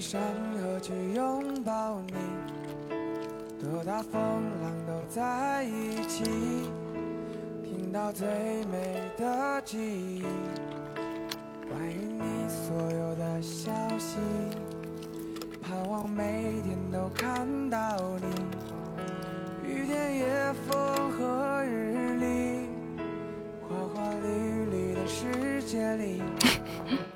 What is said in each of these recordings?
山河去拥抱你，多大风浪都在一起，听到最美的记忆，关于你所有的消息，盼望每天都看到你，雨天也风和日丽，花花绿绿的世界里。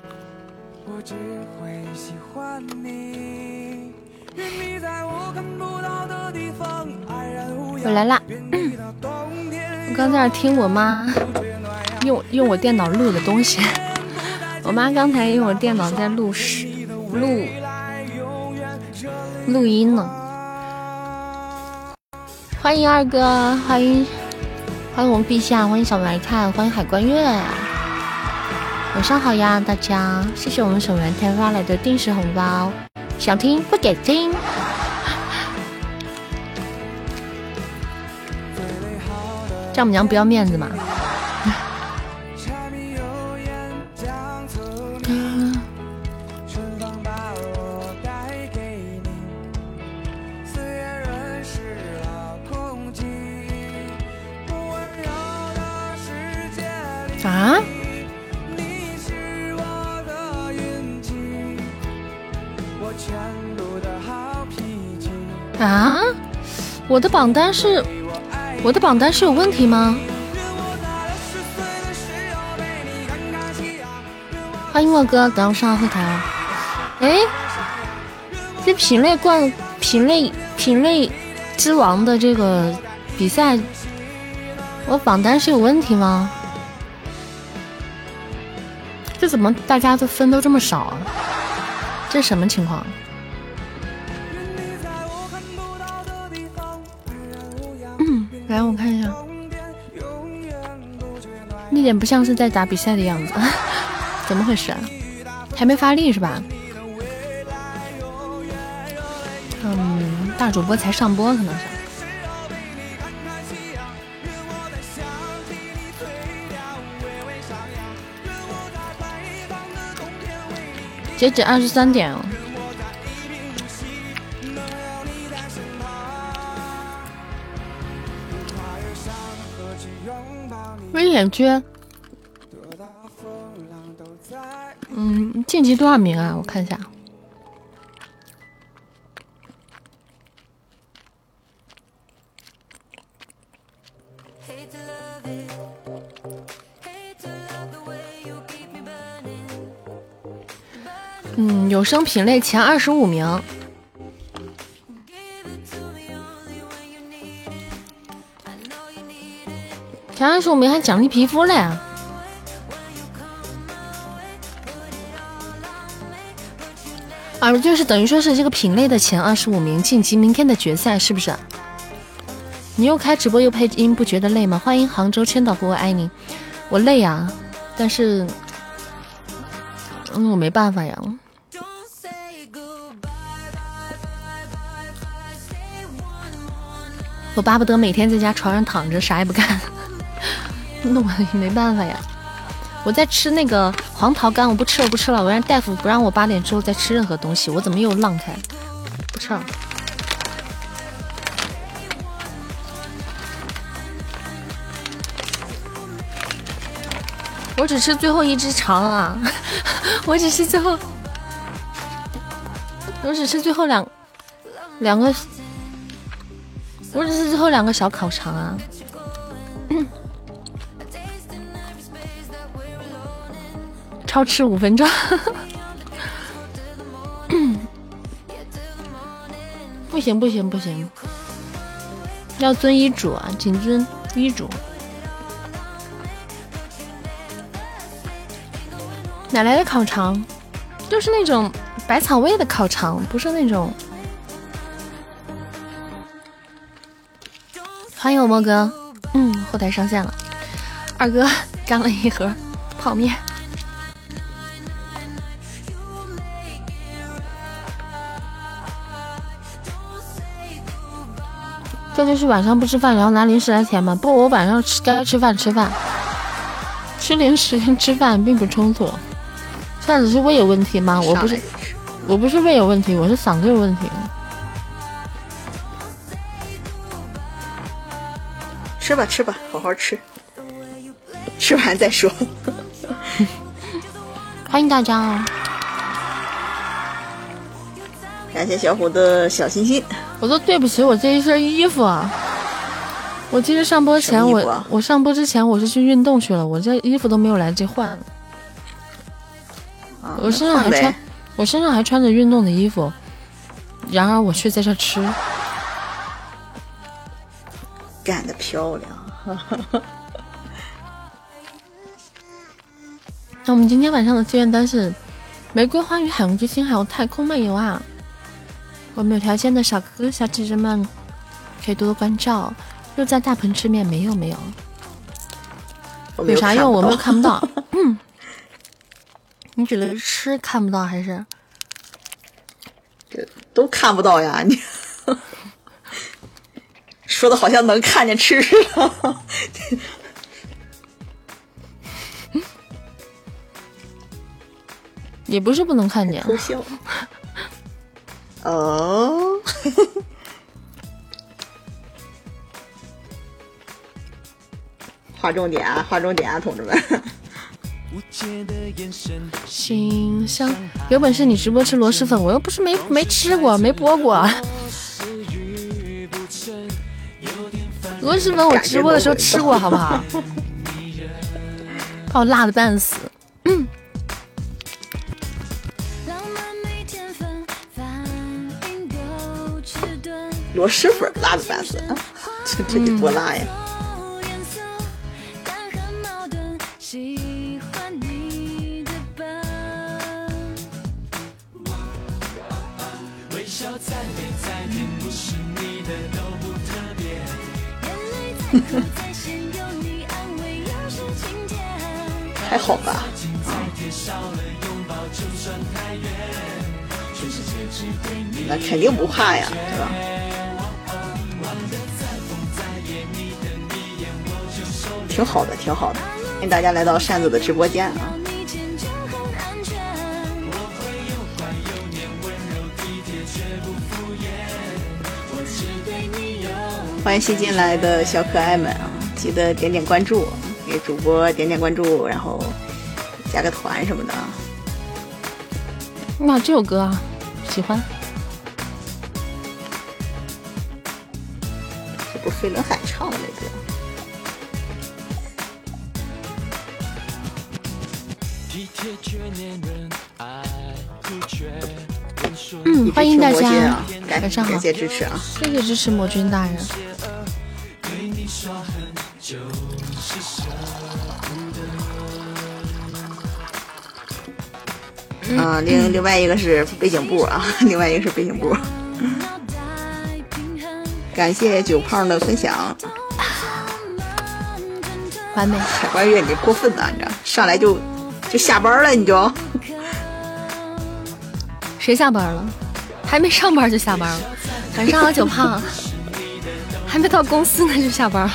我只会喜欢你。我来啦！我刚在那听我妈用用我电脑录的东西。我妈刚才用我电脑在录录录音呢。欢迎二哥，欢迎欢迎我们陛下，欢迎小白菜，欢迎海关月。晚上好呀，大家！谢谢我们守元天发来的定时红包，想听不给听。丈母娘不要面子嘛。我的榜单是，我的榜单是有问题吗？欢迎我哥，等我上后台啊！哎，这品类冠、品类品类之王的这个比赛，我榜单是有问题吗？这怎么大家的分都这么少啊？这什么情况？来，我看一下，一点不像是在打比赛的样子，怎么回事啊？还没发力是吧？嗯，大主播才上播，可能是。截止二十三点哦。危险区，嗯，晋级多少名啊？我看一下。嗯，有声品类前二十五名。前二十五名还奖励皮肤嘞！啊，就是等于说是这个品类的前二十五名晋级明天的决赛，是不是？你又开直播又配音，不觉得累吗？欢迎杭州千岛湖，我爱你。我累呀，但是，嗯，我没办法呀。我巴不得每天在家床上躺着，啥也不干。那我也没办法呀，我在吃那个黄桃干，我不吃了不吃了，我让大夫不让我八点之后再吃任何东西，我怎么又浪开？不吃了，我只吃最后一只肠啊，我只吃最后，我只吃最后两两个，我只是最后两个小烤肠啊。超吃五分钟，不行不行不行，要遵医嘱啊，谨遵医嘱。哪来的烤肠？就是那种百草味的烤肠，不是那种。欢迎我莫哥，嗯，后台上线了，二哥干了一盒泡面。这就是晚上不吃饭，然后拿零食来填吗？不，我晚上吃该吃饭吃饭，吃零食跟吃饭并不冲突。这样子是胃有问题吗？我不是，我不是胃有问题，我是嗓子有问题。吃吧吃吧，好好吃，吃完再说。欢迎大家啊！感谢小虎的小心心。我都对不起我这一身衣服啊！我其实上播前我我上播之前我是去运动去了，我这衣服都没有来得及换。我身上还穿，我身上还穿着运动的衣服，然而我却在这吃。干得漂亮！那我们今天晚上的志愿单是玫瑰花与、海洋之心，还有太空漫游啊！我们有条件的小哥哥、小姐姐们可以多多关照。又在大棚吃面，没有没有，有啥用？我们又看不到。嗯，你指的是吃看不到还是？都看不到呀！你 说的好像能看见吃似的。也不是不能看见。偷笑。哦。划重点啊！划重点啊，同志们！心香，有本事你直播吃螺蛳粉，我又不是没没吃过，没播过。螺蛳粉我直播的时候吃过，好不好？把我辣的半死。螺蛳粉辣的半死，这这得多辣呀！还好吧，那肯定不怕呀，对吧？挺好的，挺好的，欢迎大家来到扇子的直播间啊！欢迎新进来的小可爱们啊！记得点点关注，给主播点点关注，然后加个团什么的。哇，这首歌啊，喜欢。这不飞轮海唱的那歌。嗯，欢迎大家，晚上好感谢支持啊！谢谢支持魔君大人。嗯，另另外一个是背景布啊，另外一个是背景布。感谢九胖的分享，完美。海关月，你过分呐！你知道，上来就就下班了，你就。谁下班了？还没上班就下班了。晚上好，九胖。还没到公司呢就下班了。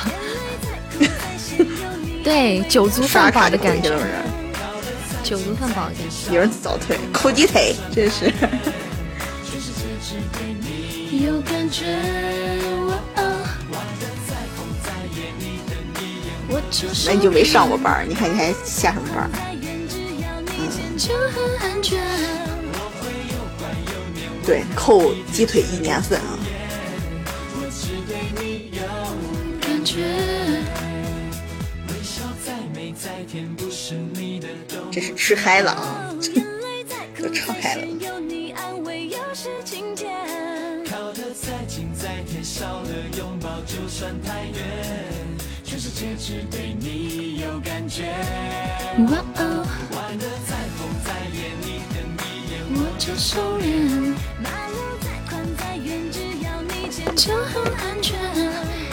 对，酒足饭饱的感觉。酒足饭饱的感觉。有人早退，抠鸡腿，真是。那你就没上过班你看你还下什么班对，扣鸡腿一年份啊。这是吃嗨了啊，都唱嗨了。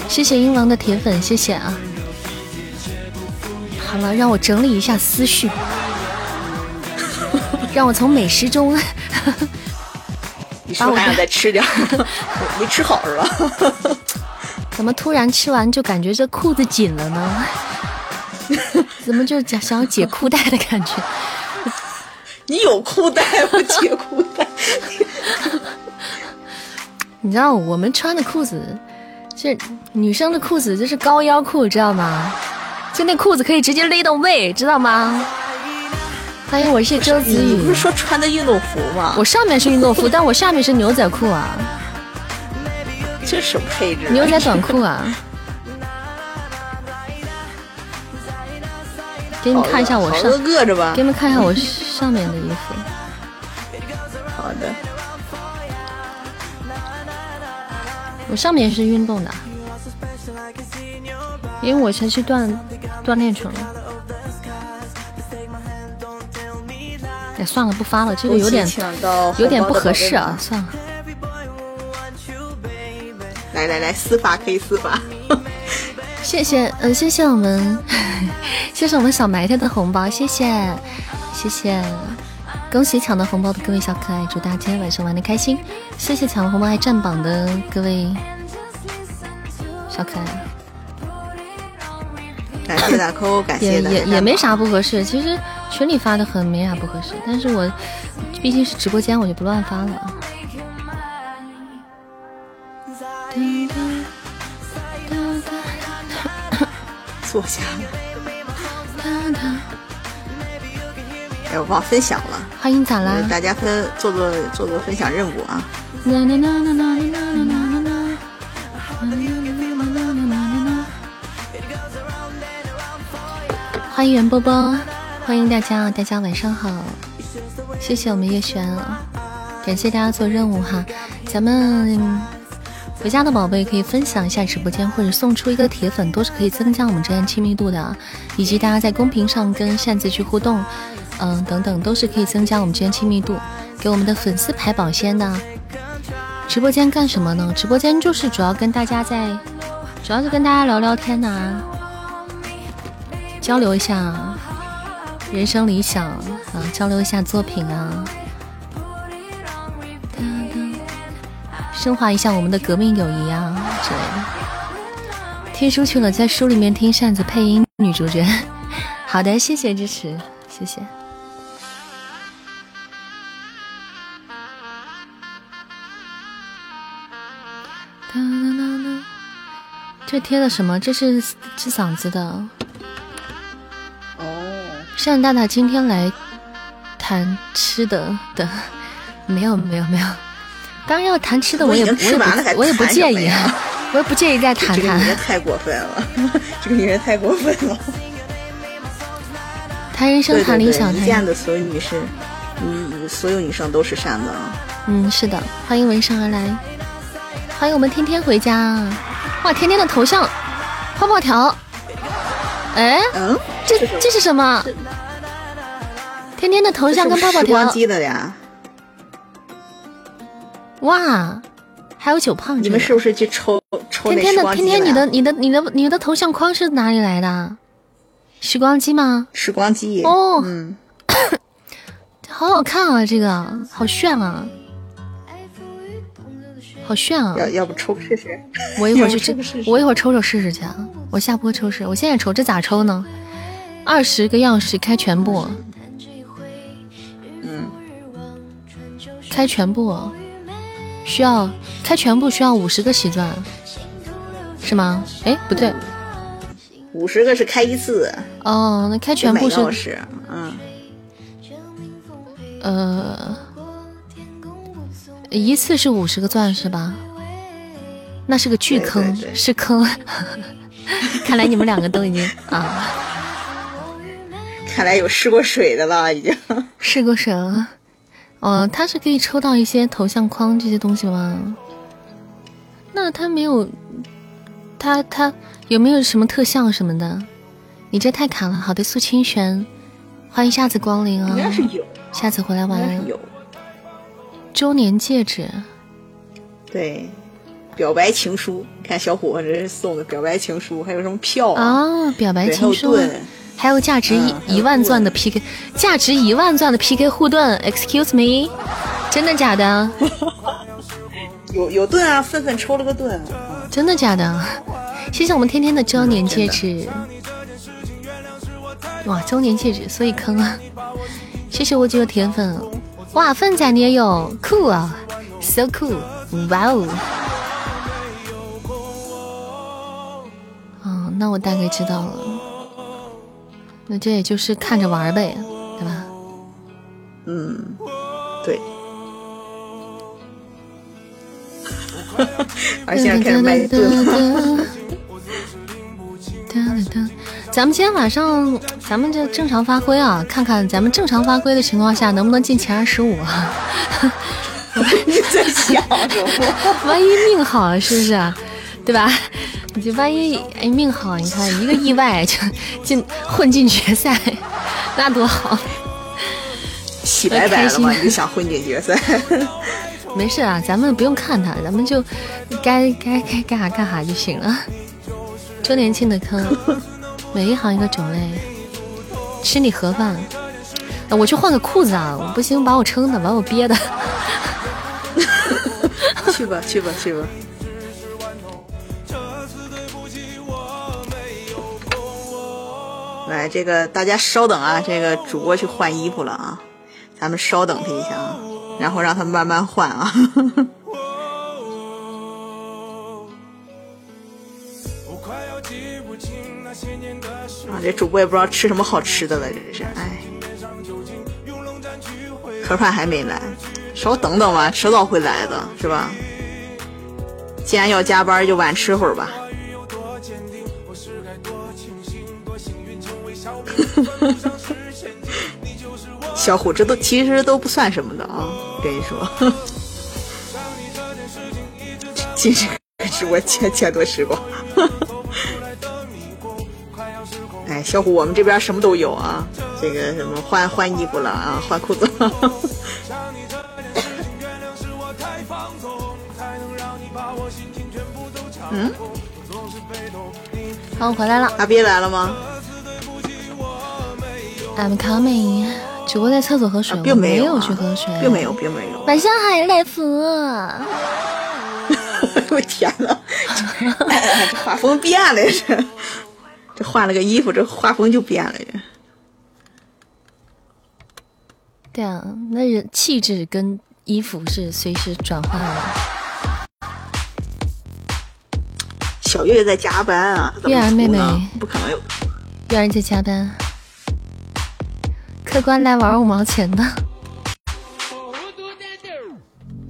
谢谢英王的铁粉，谢谢啊。好了，让我整理一下思绪，让我从美食中。你说还想再吃点？没吃好是吧？怎么突然吃完就感觉这裤子紧了呢？怎么就想想要解裤带的感觉？你有裤带不 解裤带？你知道我们穿的裤子，这女生的裤子就是高腰裤，知道吗？就那裤子可以直接勒到胃，知道吗？欢迎，我是周子宇。你不是说穿的运动服吗？我上面是运动服，但我下面是牛仔裤啊。这什么配置？牛仔短裤啊。给你们看一下我上，饿着吧。给你们看一下我上面的衣服。好的。我上面是运动的，因为我先去锻锻炼去了。哎，算了，不发了，这个有点有点不合适啊，算了。来来来，私发可以私发。谢谢，嗯，谢谢我们，谢谢我们小埋汰的红包，谢谢，谢谢，恭喜抢到红包的各位小可爱，祝大家今天晚上玩的开心。谢谢抢了红包还占榜的各位小可爱，感谢大扣，感谢也也也没啥不合适，其实群里发的很没啥不合适，但是我毕竟是直播间，我就不乱发了。坐下。哎，我忘分享了。欢迎咋啦？大家分做做做做分享任务啊！欢迎袁波波，欢迎大家，大家晚上好。谢谢我们叶璇，感谢大家做任务哈，咱们。回家的宝贝可以分享一下直播间，或者送出一个铁粉，都是可以增加我们之间亲密度的。以及大家在公屏上跟扇子去互动，嗯，等等，都是可以增加我们之间亲密度，给我们的粉丝排保鲜的。直播间干什么呢？直播间就是主要跟大家在，主要是跟大家聊聊天呐，交流一下人生理想啊，交流一下作品啊。升华一下我们的革命友谊啊之类的。听书去了，在书里面听扇子配音女主角。好的，谢谢支持，谢谢。这贴的什么？这是治嗓子的。哦。扇大大今天来谈吃的的，没有没有没有。当然要谈吃的，我也我也不我也不介意，我也不介意再谈谈。这个女人太过分了，这个女人太过分了。谈人生，谈理想，一见的所有女生，嗯，所有女生都是善的。嗯，是的，欢迎闻声而来，欢迎我们天天回家。哇，天天的头像，泡泡条。哎，嗯，这这是什么？天天的头像跟泡泡条。机的呀。哇，还有九胖！你们是不是去抽抽天天的天天，你的你的你的你的头像框是哪里来的？时光机吗？时光机哦，嗯，好好看啊，这个好炫啊，好炫啊！要要不抽试试？我一会儿 去试，我一会儿抽抽试试去啊！我下播抽试，我现在抽，这咋抽呢？二十个钥匙开全部，嗯，开全部。需要开全部需要五十个喜钻，是吗？哎，不对，五十个是开一次。哦，那开全部是，嗯，呃，一次是五十个钻是吧？那是个巨坑，是坑。看来你们两个都已经啊，看来有试过水的了，已经试过水了。哦，他是可以抽到一些头像框这些东西吗？那他没有，他他有没有什么特效什么的？你这太卡了。好的，苏清玄，欢迎下次光临啊！应该是有，下次回来玩。有。周年戒指。对，表白情书，看小伙子送的表白情书，还有什么票啊？表白情书。还有价值一一万钻的 PK，价值一万钻的 PK 护盾，Excuse me，真的假的？有有盾啊，愤愤抽了个盾，真的假的？谢谢我们天天的周年戒指，哇，周年戒指，所以坑啊！谢谢我几个铁粉，哇，粪仔你也有，酷啊，so cool，哇哦。嗯，那我大概知道了。那这也就是看着玩呗，对吧？嗯，对。而且开始卖盾。咱们今天晚上，咱们就正常发挥啊，看看咱们正常发挥的情况下能不能进前二十五啊。你在想什么？万一命好，是不是？对吧？你就万一哎命好，你看一个意外就进混进决赛，那多好！洗白白了吗？你想混进决赛？没事啊，咱们不用看他，咱们就该该该干啥干啥就行了。周年庆的坑，每一行一个种类。吃你盒饭，我去换个裤子啊！我不行，把我撑的，把我憋的。去吧，去吧，去吧。来，这个大家稍等啊，这个主播去换衣服了啊，咱们稍等他一下啊，然后让他慢慢换啊。啊，这主播也不知道吃什么好吃的了，真是哎。盒饭还没来，稍等等吧，迟早会来的，是吧？既然要加班，就晚吃会儿吧。小虎，这都其实都不算什么的啊，跟你说。今日直播欠欠多时光。哎，小虎，我们这边什么都有啊，这个什么换换衣服了啊，换裤子。嗯，好，我回来了。阿斌来了吗？I'm coming。主播在厕所喝水，并没有去喝水，并没有，并没有。晚上好，来福。我天呐，这画风变了，这这换了个衣服，这画风就变了，这。对啊，那人气质跟衣服是随时转换的。小月月在加班啊，月儿妹妹不可能有。月儿在加班，客官来玩五毛钱的，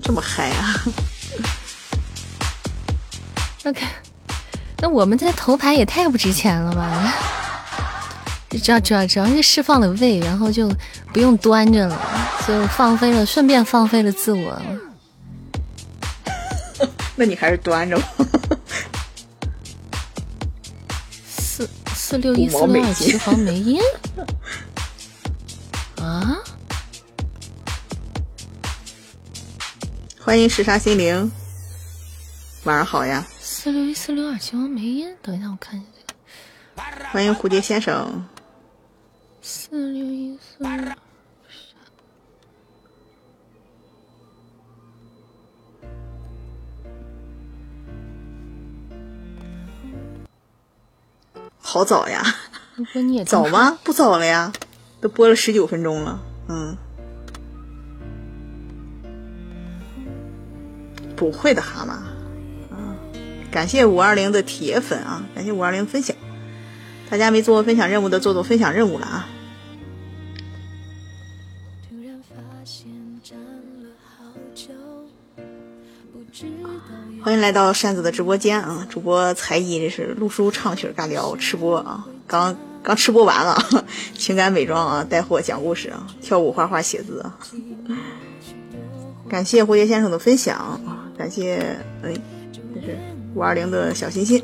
这么嗨啊！OK，那我们这头牌也太不值钱了吧？主要主要主要是释放了胃，然后就不用端着了，就放飞了，顺便放飞了自我。那你还是端着吧。四六一四六二七黄梅烟啊！欢迎时杀心灵，晚上好呀！四六一四六二七王梅烟，等一下我看一下这个。欢迎蝴蝶先生。四六一四六。好早呀，早吗？不早了呀，都播了十九分钟了。嗯，不会的，蛤蟆。嗯，感谢五二零的铁粉啊，感谢五二零分享。大家没做过分享任务的，做做分享任务了啊。欢迎来到扇子的直播间啊！主播才艺这是录书唱曲尬聊吃播啊，刚刚吃播完了，情感美妆啊，带货讲故事啊，跳舞画画写字啊。感谢蝴蝶先生的分享，感谢哎，这是五二零的小心心。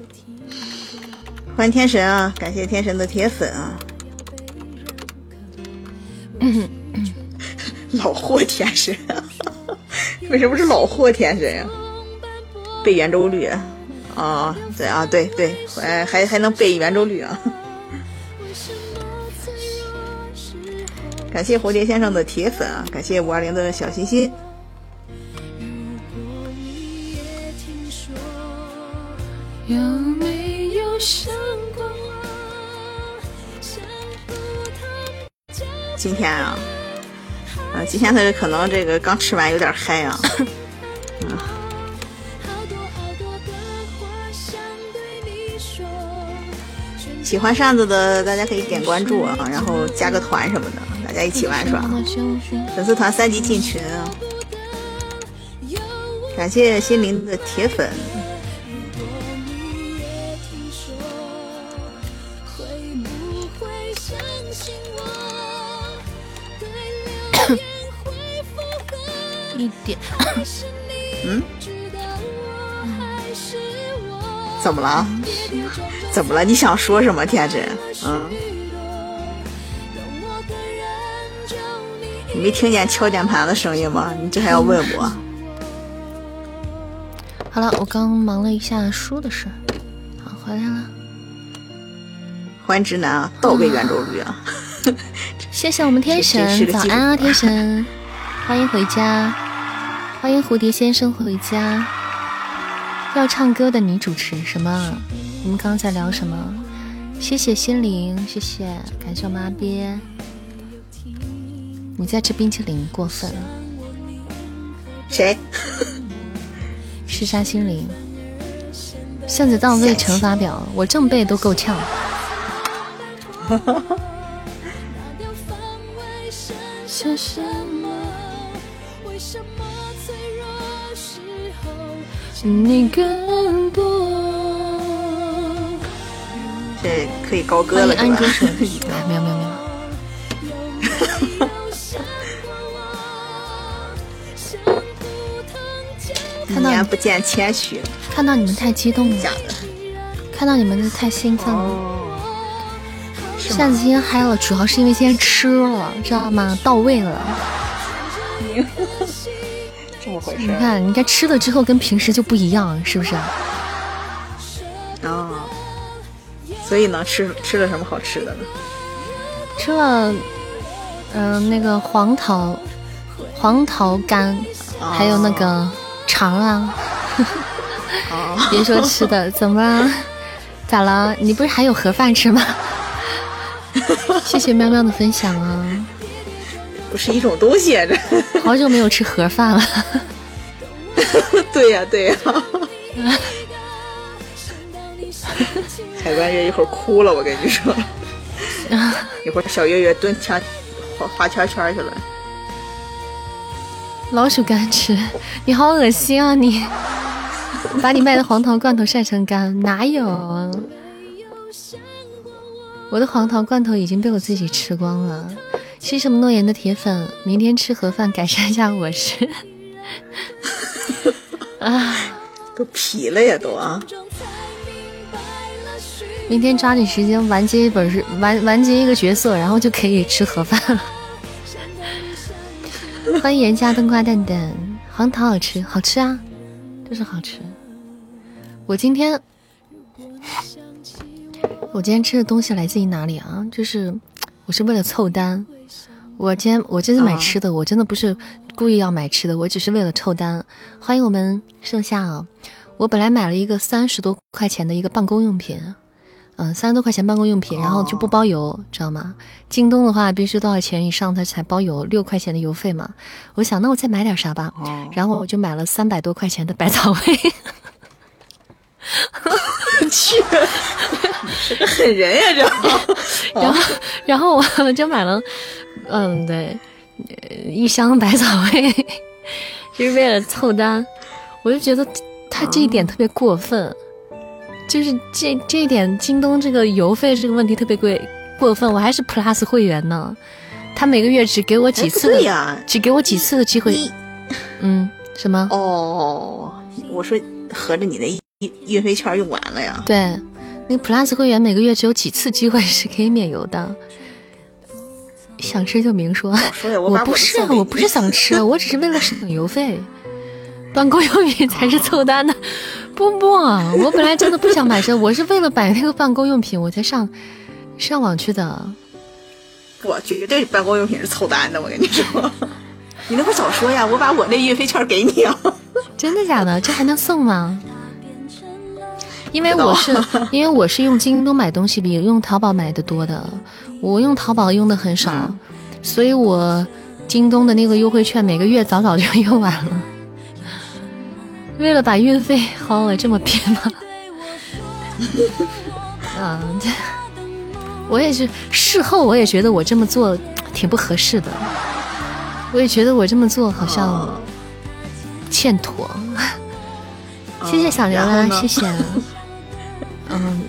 欢迎天神啊，感谢天神的铁粉啊。老货天神，为什么是老货天神呀？背圆周率啊，对啊，对对，还还还能背圆周率啊！感谢蝴蝶先生的铁粉啊，感谢五二零的小心心。今天啊，啊，今天他可能这个刚吃完有点嗨啊。嗯。喜欢扇子的大家可以点关注啊，然后加个团什么的，大家一起玩耍。粉丝团三级进群啊！感谢心灵的铁粉。一点。嗯？怎么了？怎么了？你想说什么，天真？嗯？你没听见敲键盘的声音吗？你这还要问我？好了，我刚忙了一下书的事儿，好回来了。欢迎直男啊，倒背圆周率啊！谢谢我们天神，早安啊，天神，欢迎回家，欢迎蝴蝶先生回家。要唱歌的你主持什么？我们刚刚在聊什么？谢谢心灵，谢谢，感谢我们阿鳖。你在吃冰淇淋过分了。谁？是沙心灵。向子当未惩罚表，我正背都够呛。哈哈哈。你更多。这可以高歌了，安卓手机，没有没有没有。看到不见谦虚，看到你们太激动了，看到你们太兴奋了。扇子今天嗨了，主要是因为今天吃了，知道吗？到位了。这么回事？你看，你看吃了之后跟平时就不一样，是不是？啊，所以呢，吃吃了什么好吃的呢？吃了，嗯，那个黄桃，黄桃干，还有那个肠啊。别说吃的，怎么了？咋了？你不是还有盒饭吃吗？谢谢喵喵的分享啊。不是一种东西，啊这好久没有吃盒饭了。对呀，对呀。海关月一会儿哭了，我跟你说。一会儿小月月蹲墙画画圈圈去了。老鼠干吃，你好恶心啊你！把你卖的黄桃罐头晒成干，哪有？我的黄桃罐头已经被我自己吃光了。吃什么诺言的铁粉，明天吃盒饭改善一下伙食。啊，都皮了呀都啊！明天抓紧时间完结一本是完完结一个角色，然后就可以吃盒饭了。欢迎严家冬瓜蛋蛋，黄桃好吃，好吃啊，就是好吃。我今天我今天吃的东西来自于哪里啊？就是我是为了凑单。我今天我这次买吃的，我真的不是故意要买吃的，我只是为了凑单。欢迎我们盛夏啊！我本来买了一个三十多块钱的一个办公用品，嗯，三十多块钱办公用品，然后就不包邮，知道吗？京东的话必须多少钱以上它才包邮，六块钱的邮费嘛。我想那我再买点啥吧，然后我就买了三百多块钱的百草味。去，是个狠人呀这！然后，然后我就买了。嗯，对，一箱百草味，就是为了凑单，我就觉得他这一点特别过分，就是这这一点，京东这个邮费这个问题特别贵，过分。我还是 Plus 会员呢，他每个月只给我几次，只给我几次的机会。嗯，什么？哦，我说合着你那运运费券用完了呀？对，那个 Plus 会员每个月只有几次机会是可以免邮的。想吃就明说，我不是，我不是想吃，我只是为了省邮费。办公用品才是凑单的，不不，我本来真的不想买车，我是为了买那个办公用品我才上上网去的。我绝对办公用品是凑单的，我跟你说，你那不早说呀，我把我那运费券给你啊。真的假的？这还能送吗？因为我是 因为我是用京东买东西比用淘宝买的多的。我用淘宝用的很少，所以我京东的那个优惠券每个月早早就用完了。为了把运费薅了，这么拼吗？啊，这我也是事后我也觉得我这么做挺不合适的，我也觉得我这么做好像欠妥。谢谢小刘啦，谢谢。嗯，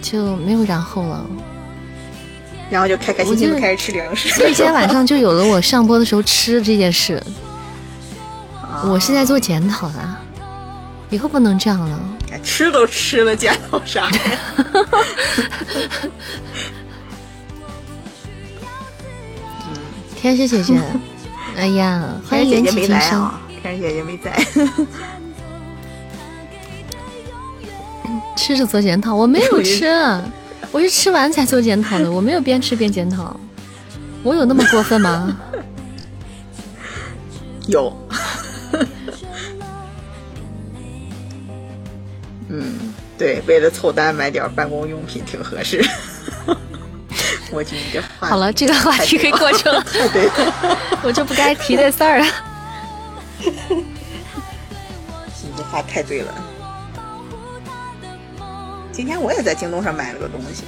就没有然后了。然后就开开心心的开始吃零食。所以今天晚上就有了我上播的时候吃这件事。我是在做检讨的，以后不能这样了。吃都吃了，检讨啥呀？天使姐姐，哎呀，欢迎姐姐没来啊！天使姐姐没在。吃着做检讨，我没有吃，我是吃完才做检讨的，我没有边吃边检讨，我有那么过分吗？有。嗯，对，为了凑单买点办公用品挺合适。我今天好了，这个话题可以过去了。对，我就不该提这事儿了。你这话太对了。今天我也在京东上买了个东西，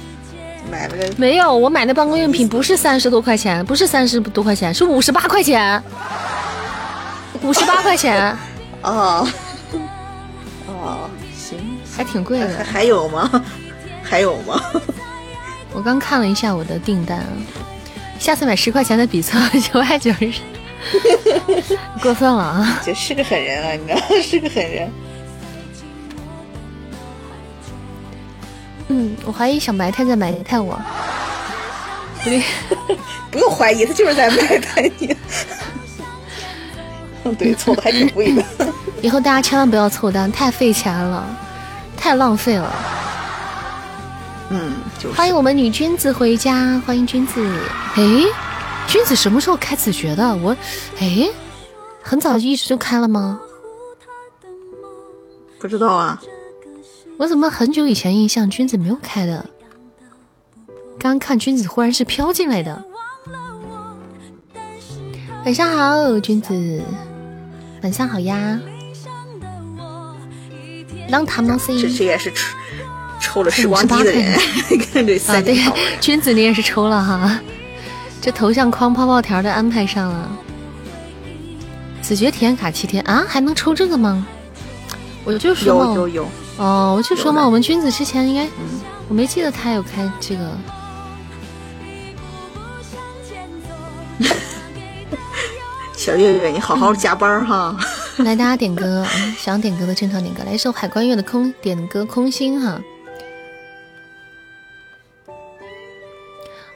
买了个没有，我买的办公用品不是三十多块钱，不是三十多块钱，是五十八块钱，五十八块钱。哦，还挺贵的。还有吗？还有吗？我刚看了一下我的订单，下次买十块钱的笔册九百九十，过分了啊！这是个狠人啊，你知道，是个狠人。嗯，我怀疑小埋汰在埋汰我。不对，不用怀疑，他就是在埋汰你。嗯，对，凑的还挺贵的。以后大家千万不要凑单，太费钱了，太浪费了。嗯，欢迎我们女君子回家，欢迎君子。哎，君子什么时候开子爵的？我，哎，很早就一直就开了吗？不知道啊。我怎么很久以前印象君子没有开的？刚看君子忽然是飘进来的。晚上好，君子。晚上好呀。让他们 C。这这也是抽抽了时光机的人。看这三对，君子你也是抽了哈。这头像框泡泡条的安排上了。子爵体验卡七天啊，还能抽这个吗？我就说有有有。哦，我就说嘛，我们君子之前应该，我没记得他有开这个。小月月，你好好加班哈。来，大家点歌，想点歌的正常点歌，来一首海关月的空点歌空心哈。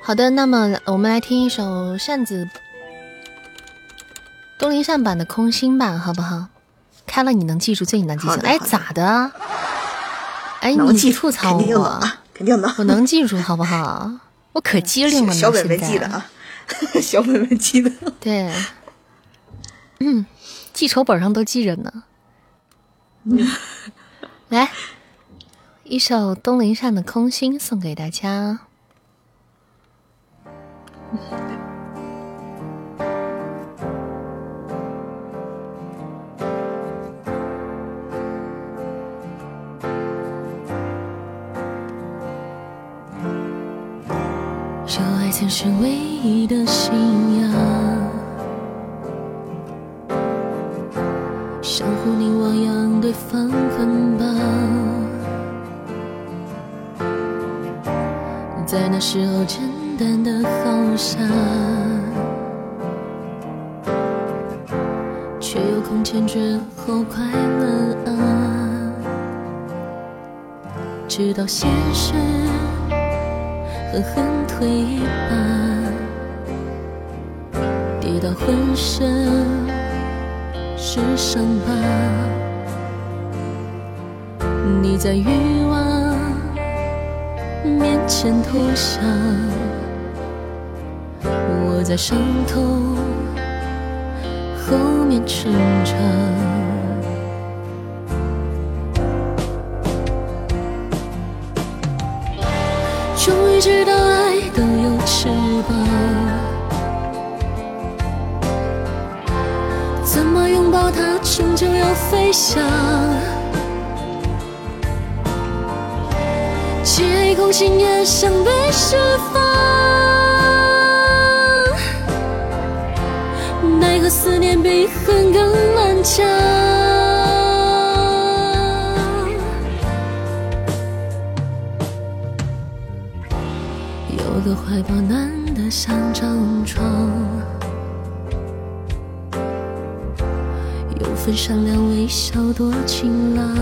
好的，那么我们来听一首扇子东林扇版的空心吧，好不好？开了你能记住最难记性？哎，咋的？哎，你吐槽我，肯定的，我能记住，好不好？我可机灵了，小本本记的啊，小本本记得。对，嗯，记仇本上都记着呢。来，一首东林善的《空心》送给大家。说爱曾是唯一的信仰，相互凝望，让对方捆绑。在那时候，简单的好傻，却有空前绝后快乐啊！直到现实。狠狠推一把，跌到浑身是伤疤。你在欲望面前投降，我在伤痛后面成长。终于知道爱都有翅膀，终究要飞翔。漆黑空心也想被释放，奈何思念比恨更顽强。有个怀抱暖得像张床，有份善良微笑多晴朗。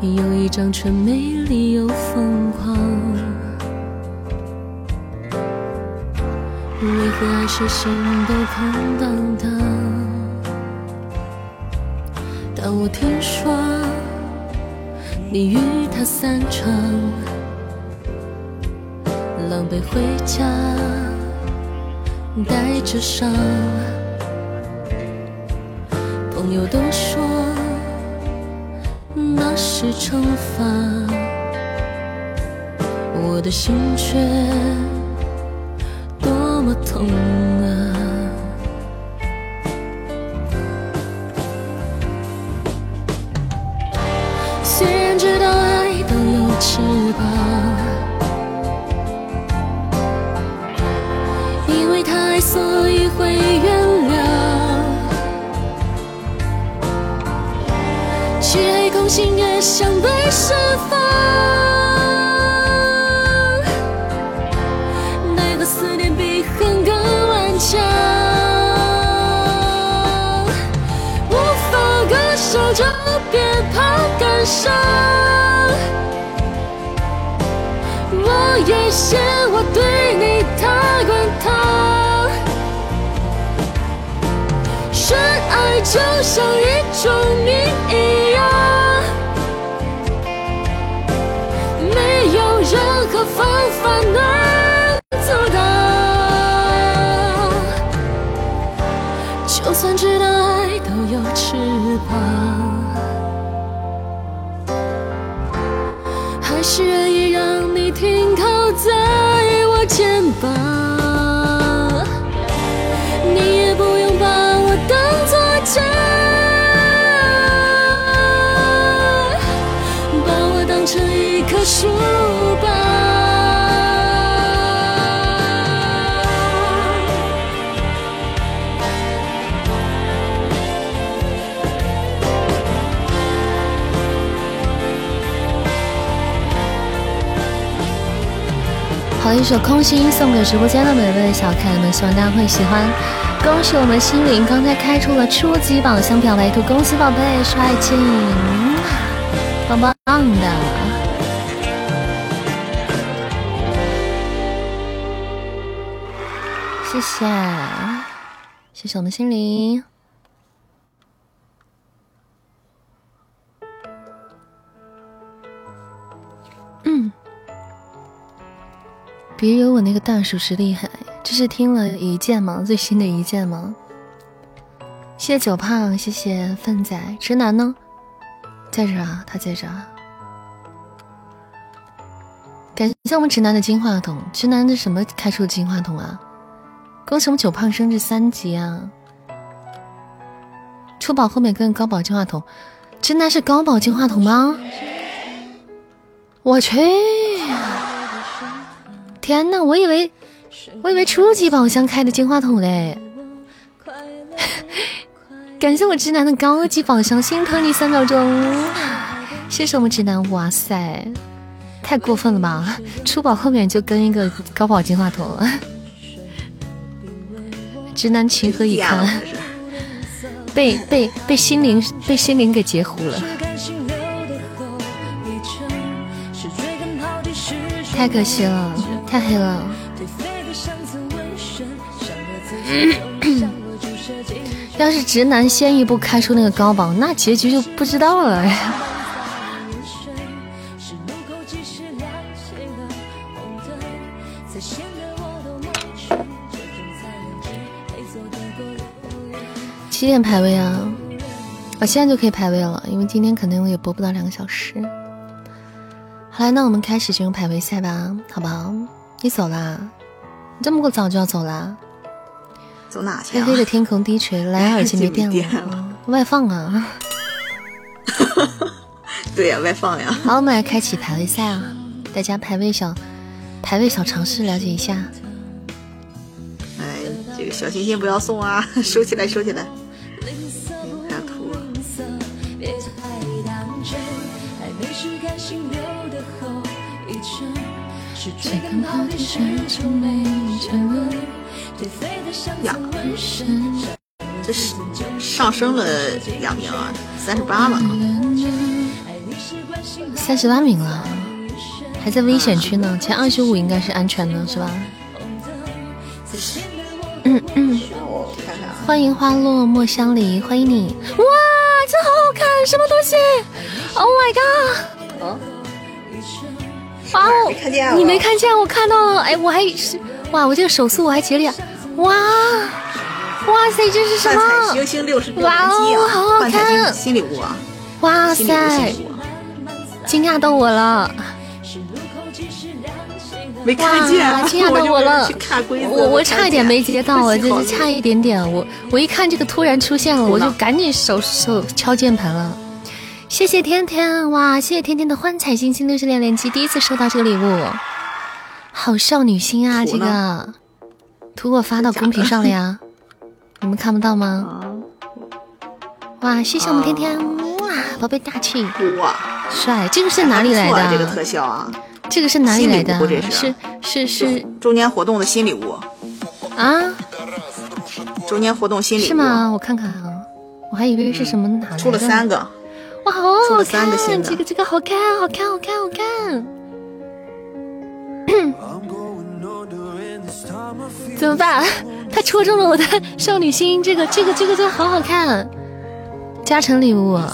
有一张唇美丽又疯狂，为何爱时心都空荡荡？当我听说你与他散场，狼狈回家，带着伤，朋友都说。那是惩罚，我的心却》直播间的每位小可爱们，希望大家会喜欢。恭喜我们心灵刚才开出了初级宝箱表白图，恭喜宝贝帅气，棒棒的。谢谢，谢谢我们心灵。别有我那个大属实厉害，这是听了一件吗？最新的一件吗？谢谢九胖，谢谢粪仔，直男呢？在这啊，他在这啊。感谢我们直男的金话筒，直男的什么开出的金话筒啊？恭喜我们九胖升至三级啊！初宝后面跟高宝金话筒，直男是高宝金话筒吗？我去！天呐，我以为我以为初级宝箱开的金话筒嘞！感谢我直男的高级宝箱，心疼你三秒钟！谢谢我们直男，哇塞，太过分了吧！初宝后面就跟一个高宝金话筒了。直男情何以堪？被被被心灵被心灵给截胡了，太可惜了，太黑了。要是直男先一步开出那个高榜，那结局就不知道了。几点排位啊？我现在就可以排位了，因为今天可能也播不到两个小时。好了，那我们开始进入排位赛吧，好不好？你走啦？你这么早就要走啦？走哪去？黑黑的天空低垂，蓝牙耳机没电了，外放啊！对呀，外放呀。好，我们来开启排位赛啊！大家排位小排位小常识了解一下。哎，这个小心心不要送啊，收起来，收起来。呀，这是上升了两名啊，三十八了，三十八名了，还在危险区呢。前二十五应该是安全的，是吧？嗯嗯，欢迎花落墨香里，欢迎你！哇，这好好看，什么东西？Oh my god！哦，哇，没看见你没看见，我看到了。哎，我还是哇，我这个手速我还竭力。哇，哇塞，这是什么？幻彩星星六十六连击啊！幻彩星新礼物啊！哇塞，惊讶到我了。没看见，惊讶到我了。我我差一点没接到啊，就是差一点点。我我一看这个突然出现了，我就赶紧手手敲键盘了。谢谢天天，哇，谢谢天天的幻彩星星六十连连击，第一次收到这个礼物，好少女心啊！这个图我发到公屏上了呀，你们看不到吗？哇，谢谢我们天天，哇，宝贝大气，哇，帅！这个是哪里来的？这个特效啊。这个是哪里来的？是是是周年活动的新礼物啊！周年活动新礼物是吗？我看看啊，我还以为是什么哪出了三个，哇，好好看！这个这个好看，好看，好看，好看。怎么办？他戳中了我的少女心，这个这个这个真好好看，加成礼物。哇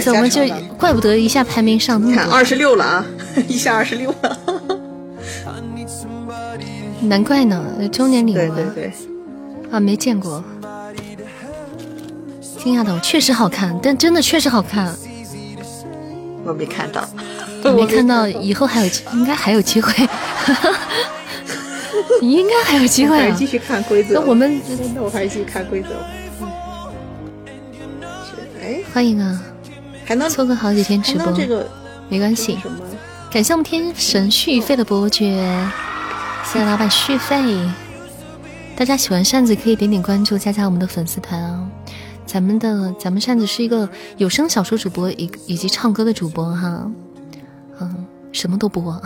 塞，我们这怪不得一下排名上那么多，二十六了啊！一下二十六了，难怪呢，周年礼物。对对对，啊，没见过，惊讶的我确实好看，但真的确实好看。我没看到，没看到，以后还有，应该还有机会，你 应该还有机会。还是继续看规则。那我们，那我还是继续看规则。哎，欢迎啊！还能错过好几天直播，没关系。感谢我们天神续费的伯爵，谢谢老板续费。大家喜欢扇子可以点点关注，加加我们的粉丝团啊。咱们的咱们扇子是一个有声小说主播，以以及唱歌的主播哈。嗯，什么都播。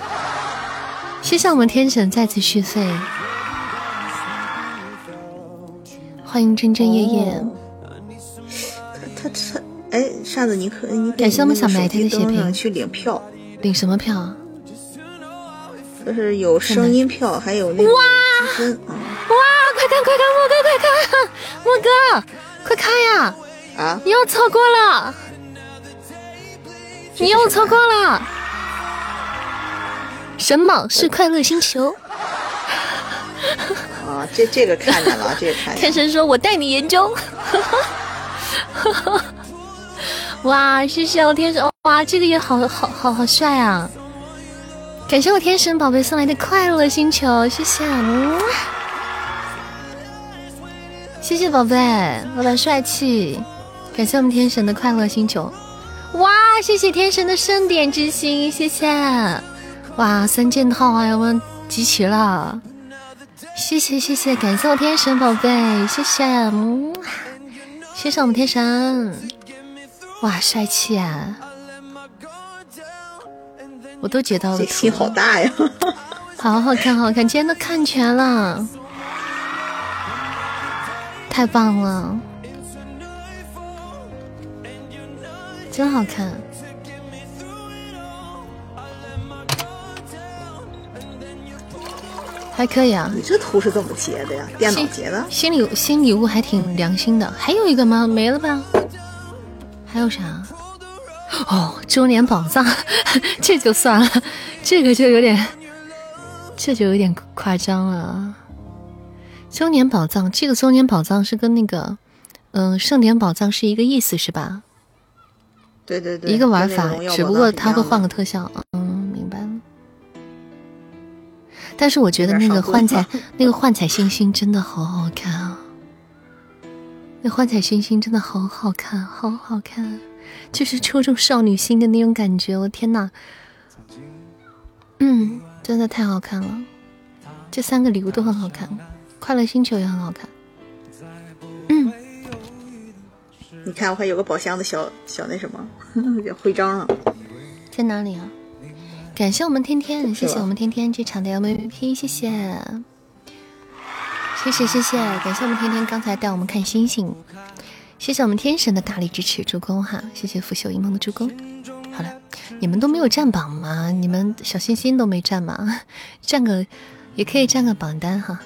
谢谢我们天神再次续费，欢迎真真夜夜。他他他。哎，扇子，你可你感谢我们小白天的血瓶去领票，领什么票？就是有声音票，还有那个哇哇！快看快看，莫哥快看，莫哥快看呀！啊！你又错过了，你又错过了。什么是快乐星球？啊，这这个看见了，这个看见了。天神说：“我带你研究。”哇，谢谢我天神！哇，这个也好好好好帅啊！感谢我天神宝贝送来的快乐星球，谢谢，谢谢宝贝，老板帅气！感谢我们天神的快乐星球，哇，谢谢天神的盛典之星，谢谢！哇，三件套啊，我们集齐了，谢谢谢谢，感谢我天神宝贝，谢谢，嗯谢谢我们天神。哇，帅气啊！我都截到了，心好大呀！好好看，好看，今天都看全了，太棒了，真好看，还可以啊。你这图是怎么截的呀？电脑截的？新礼新礼物还挺良心的，还有一个吗？没了吧？还有啥？哦，周年宝藏，这就算了，这个就有点，这就有点夸张了。周年宝藏，这个周年宝藏是跟那个，嗯，盛典宝藏是一个意思，是吧？对对对，一个玩法，只不过它会换个特效。嗯，明白了。但是我觉得那个幻彩 那个幻彩星星真的好好看啊！那幻彩星星真的好好看，好好看，就是戳中少女心的那种感觉。我天呐，嗯，真的太好看了。这三个礼物都很好看，快乐星球也很好看。嗯，你看我还有个宝箱的小小那什么 徽章呢，在哪里啊？感谢我们天天，谢谢我们天天这场的 MVP，谢谢，谢谢谢谢，感谢我们天天刚才带我们看星星，谢谢我们天神的大力支持助攻哈，谢谢腐朽一梦的助攻。好了，你们都没有占榜吗？你们小心心都没占吗？占个也可以占个榜单哈，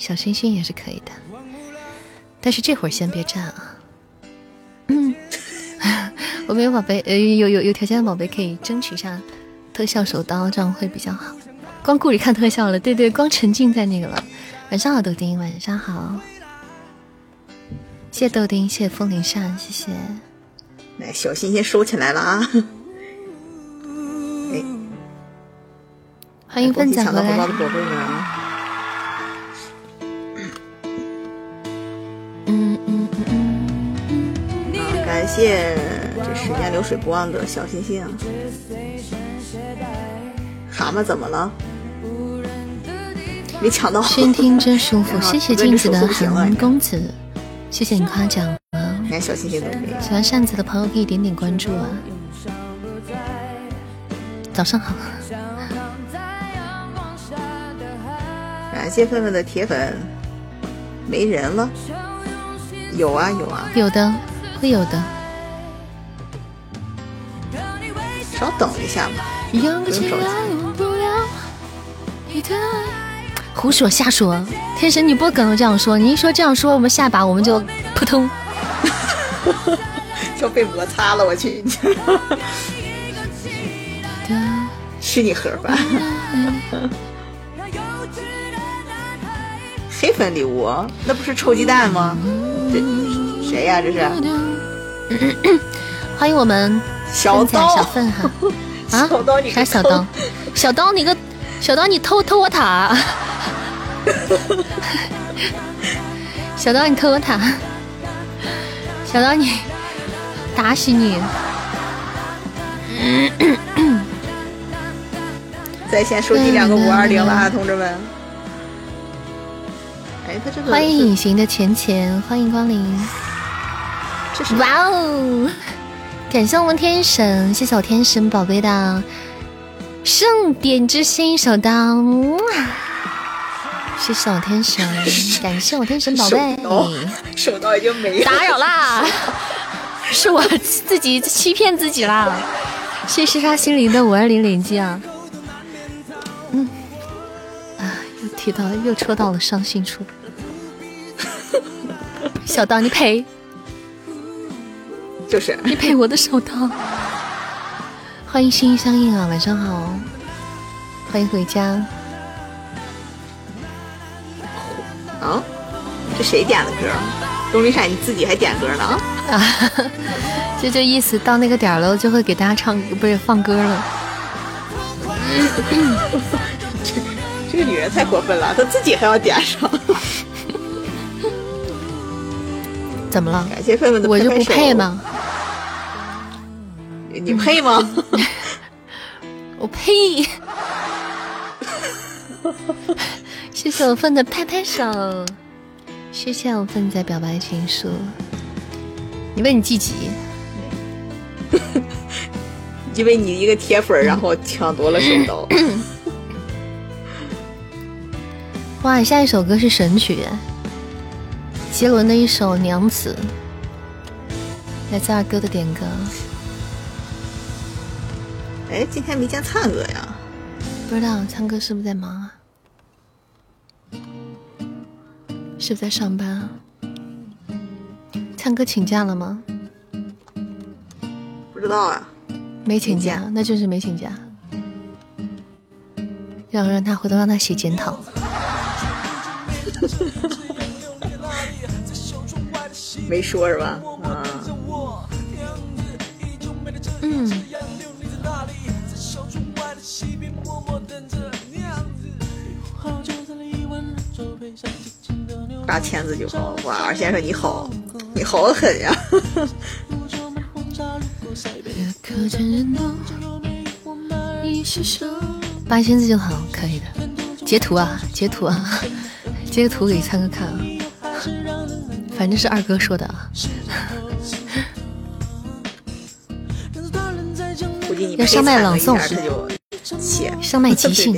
小星星也是可以的，但是这会儿先别站啊。嗯，我们有宝贝，呃，有有有条件的宝贝可以争取一下。特效手刀这样会比较好，光顾着看特效了，对对，光沉浸在那个了。晚上好，豆丁，晚上好，谢谢豆丁，谢谢风铃扇，谢谢。来，小心心收起来了啊！哎，欢迎分享回来。谢这时间流水不忘的小心心啊！蛤蟆怎么了？没抢到。先听真舒服，谢谢镜子的韩公子，谢谢你夸奖。连小心心都没有。喜欢扇子的朋友可以点点关注啊。早上好。感谢粉粉的铁粉。没人了？有啊有啊。有的，会有的。稍等一下吧。胡说瞎说！天神，你不可能这样说。你一说这样说，我们下把我们就扑通，就被摩擦了。我去，吃你盒饭。黑粉礼物，那不是臭鸡蛋吗？这谁呀？这是？欢迎我们小刀小粪哈。啊！啥小刀？小刀，你个小刀，你偷偷我塔！小刀，你偷我塔！小刀，你打死你！在线收集两个五二零了啊，同志们！哎，他这个欢迎隐形的钱钱，欢迎光临！这是哇哦！感谢我们天神，谢谢我天神宝贝的盛典之心手刀，谢谢我天神，感谢我天神宝贝，手刀已经没了，打扰啦，是我自己欺骗自己啦，谢谢沙心灵的五二零连击啊，嗯，啊，又提到又戳到了伤心处，小刀你赔。就是你配我的手套，欢迎心相印啊，晚上好，欢迎回家。啊，这谁点的歌？东丽山你自己还点歌呢啊？啊，就这意思，到那个点了就会给大家唱，不是放歌了。这这个女人太过分了，她自己还要点上。怎么了？感谢分分的我就不配吗？你配吗？我呸！谢谢我份的拍拍手，谢谢我份在表白情书。你问你自己？因为你一个铁粉，然后抢夺了手刀。哇，下一首歌是神曲，杰伦的一首《娘子》，来自二哥的点歌。哎，今天没见灿哥呀？不知道灿哥是不是在忙啊？是不是在上班啊？灿哥请假了吗？不知道啊。没请假，那就是没请假。让让他回头让他写检讨。没说是吧？啊。嗯。西边默默等着娘子。好酒上的流。签子就好了。哇，先生你好，你好的呀。八仙子就好，可以的。截图啊，截图啊，截个图给参哥看啊。反正是二哥说的啊。要上麦朗诵，上麦即兴，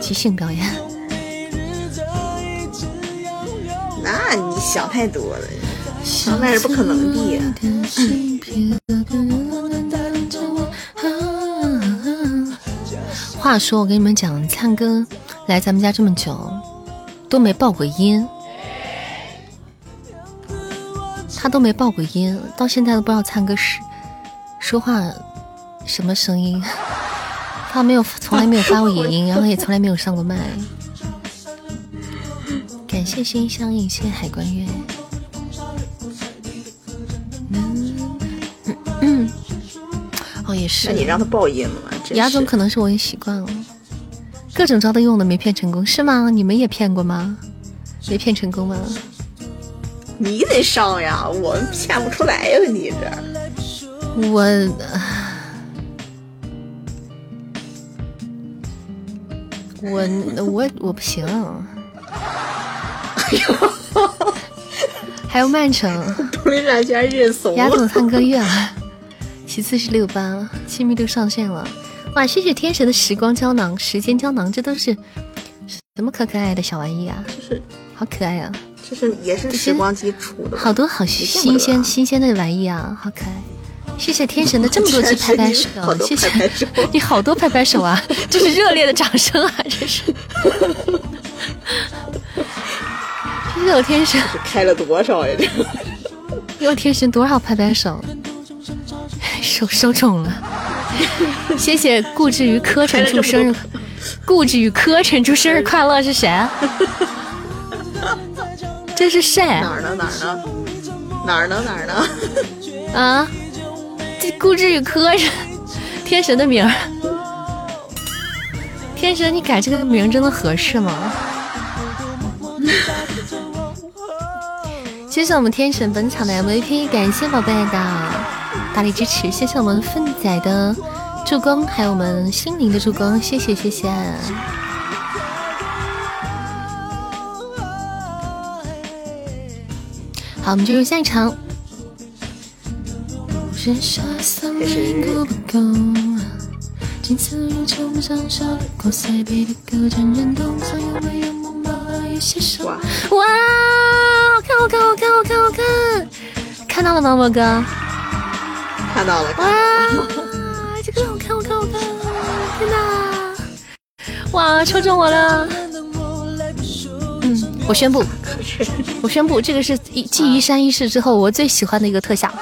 即兴表演。那你想太多了，上麦是不可能的。话说，我跟你们讲，灿哥来咱们家这么久，都没报过音，他都没报过音，到现在都不知道灿哥是说话什么声音，他没有，从来没有发过语音，然后也从来没有上过麦。感谢心相印，谢谢海关月。哦，也是。那你让他报音了吗？牙总可能是我也习惯了，各种招都用了没骗成功，是吗？你们也骗过吗？没骗成功吗？你得上呀，我们骗不出来呀，你这。我，我 我我不行。哎呦，还有曼城。独立战线认怂。牙总唱歌月了。其次是六八，亲密度上线了。哇，谢谢天神的时光胶囊、时间胶囊，这都是什么可可爱的小玩意啊？就是好可爱啊！就是也是时光机出的，好多好新鲜新鲜的玩意啊，好可爱！谢谢天神的这么多 次拍拍手，谢谢你好多拍拍手啊，这是热烈的掌声啊，这是！谢谢我天神开了多少呀？这我天神多少拍拍手？手手肿了。谢谢固执于柯晨祝生日，固执于柯晨祝生日快乐是谁？这是谁？哪儿呢？哪儿呢？哪儿呢？哪儿呢？啊！这固执与柯晨，天神的名儿。天神，你改这个名真的合适吗？谢谢我们天神本场的 MVP，感谢宝贝的大力支持，谢谢我们奋仔的。助攻，还有我们心灵的助攻，谢谢谢谢。好，我们进入下一场。哇！哇！看我看我看我看我看，看到了吗，莫哥？看到了。哇！我看我看我看，天哪！哇，抽中我了！嗯，我宣布，我宣布，这个是一继一山一世之后我最喜欢的一个特效。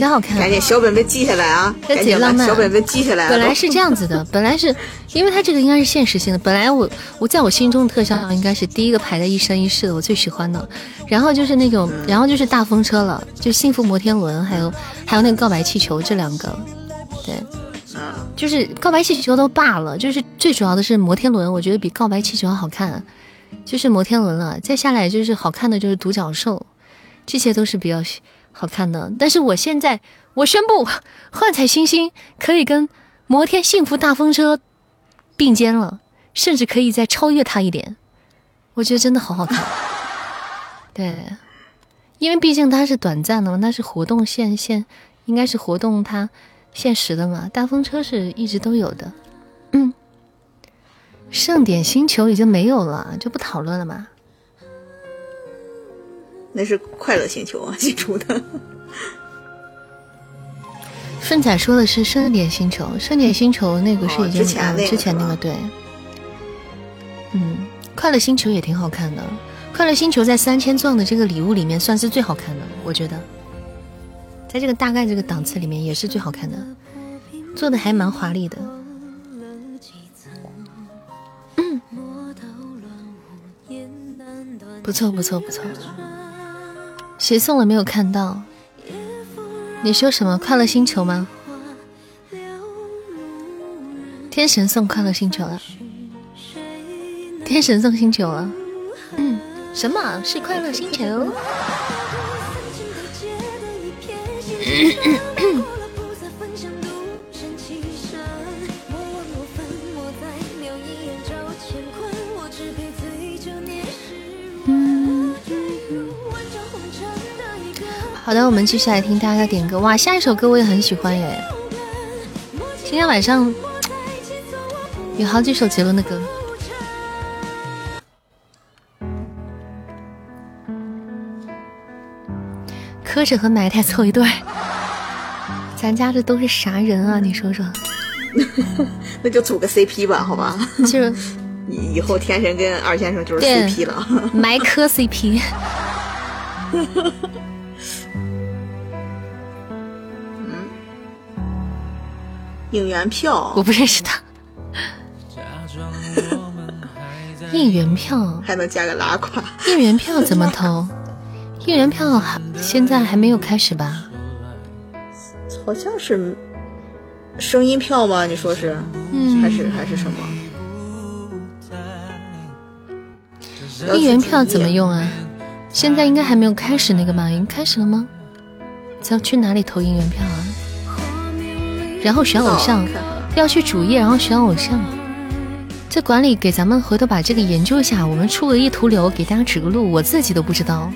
挺好看，赶紧小本本记下来啊！赶紧浪漫，小本本记下来。本来是这样子的，本来是因为它这个应该是现实性的。本来我我在我心中的特效应该是第一个排在一生一世的，我最喜欢的。然后就是那种，然后就是大风车了，就幸福摩天轮，还有还有那个告白气球这两个。对，就是告白气球都罢了，就是最主要的是摩天轮，我觉得比告白气球好看，就是摩天轮了。再下来就是好看的就是独角兽，这些都是比较。好看的，但是我现在我宣布，幻彩星星可以跟摩天幸福大风车并肩了，甚至可以再超越它一点。我觉得真的好好看。对，因为毕竟它是短暂的嘛，那是活动限限，应该是活动它限时的嘛。大风车是一直都有的。嗯，盛典星球已经没有了，就不讨论了嘛。那是快乐星球啊，新出的。顺仔说的是盛典星球，盛典星球那个是已经之前那个对。嗯，快乐星球也挺好看的，快乐星球在三千钻的这个礼物里面算是最好看的，我觉得，在这个大概这个档次里面也是最好看的，做的还蛮华丽的。嗯，不错不错不错。谁送了没有看到？你说什么快乐星球吗？天神送快乐星球了。天神送星球了。嗯，什么是快乐星球？好的，我们继续来听大家的点歌。哇，下一首歌我也很喜欢耶！今天晚上有好几首杰伦的歌。磕着和埋汰凑一对儿，咱家这都是啥人啊？你说说，那就组个 CP 吧，好吧？就是以以后天神跟二先生就是 CP 了，埋磕 CP。应援票，我不认识他。应援票还能加个拉垮？应援票怎么投？应援票还现在还没有开始吧？好像是声音票吗？你说是？嗯，还是还是什么？应援票怎么用啊？现在应该还没有开始那个吗？已经开始了吗？要去哪里投应援票啊？然后选偶像，要去主页，然后选偶像。这管理给咱们回头把这个研究一下，我们出个一图流给大家指个路，我自己都不知道。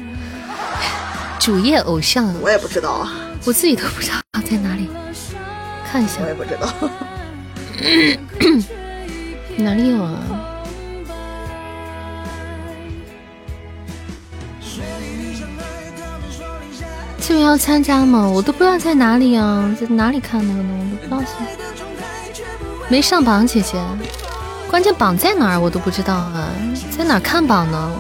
主页偶像，我也不知道，我自己都不知道在哪里，看一下。我也不知道，哪里有啊？这个要参加吗？我都不知道在哪里啊，在哪里看那个呢？我都不知道。没上榜，姐姐。关键榜在哪儿？我都不知道啊，在哪看榜呢？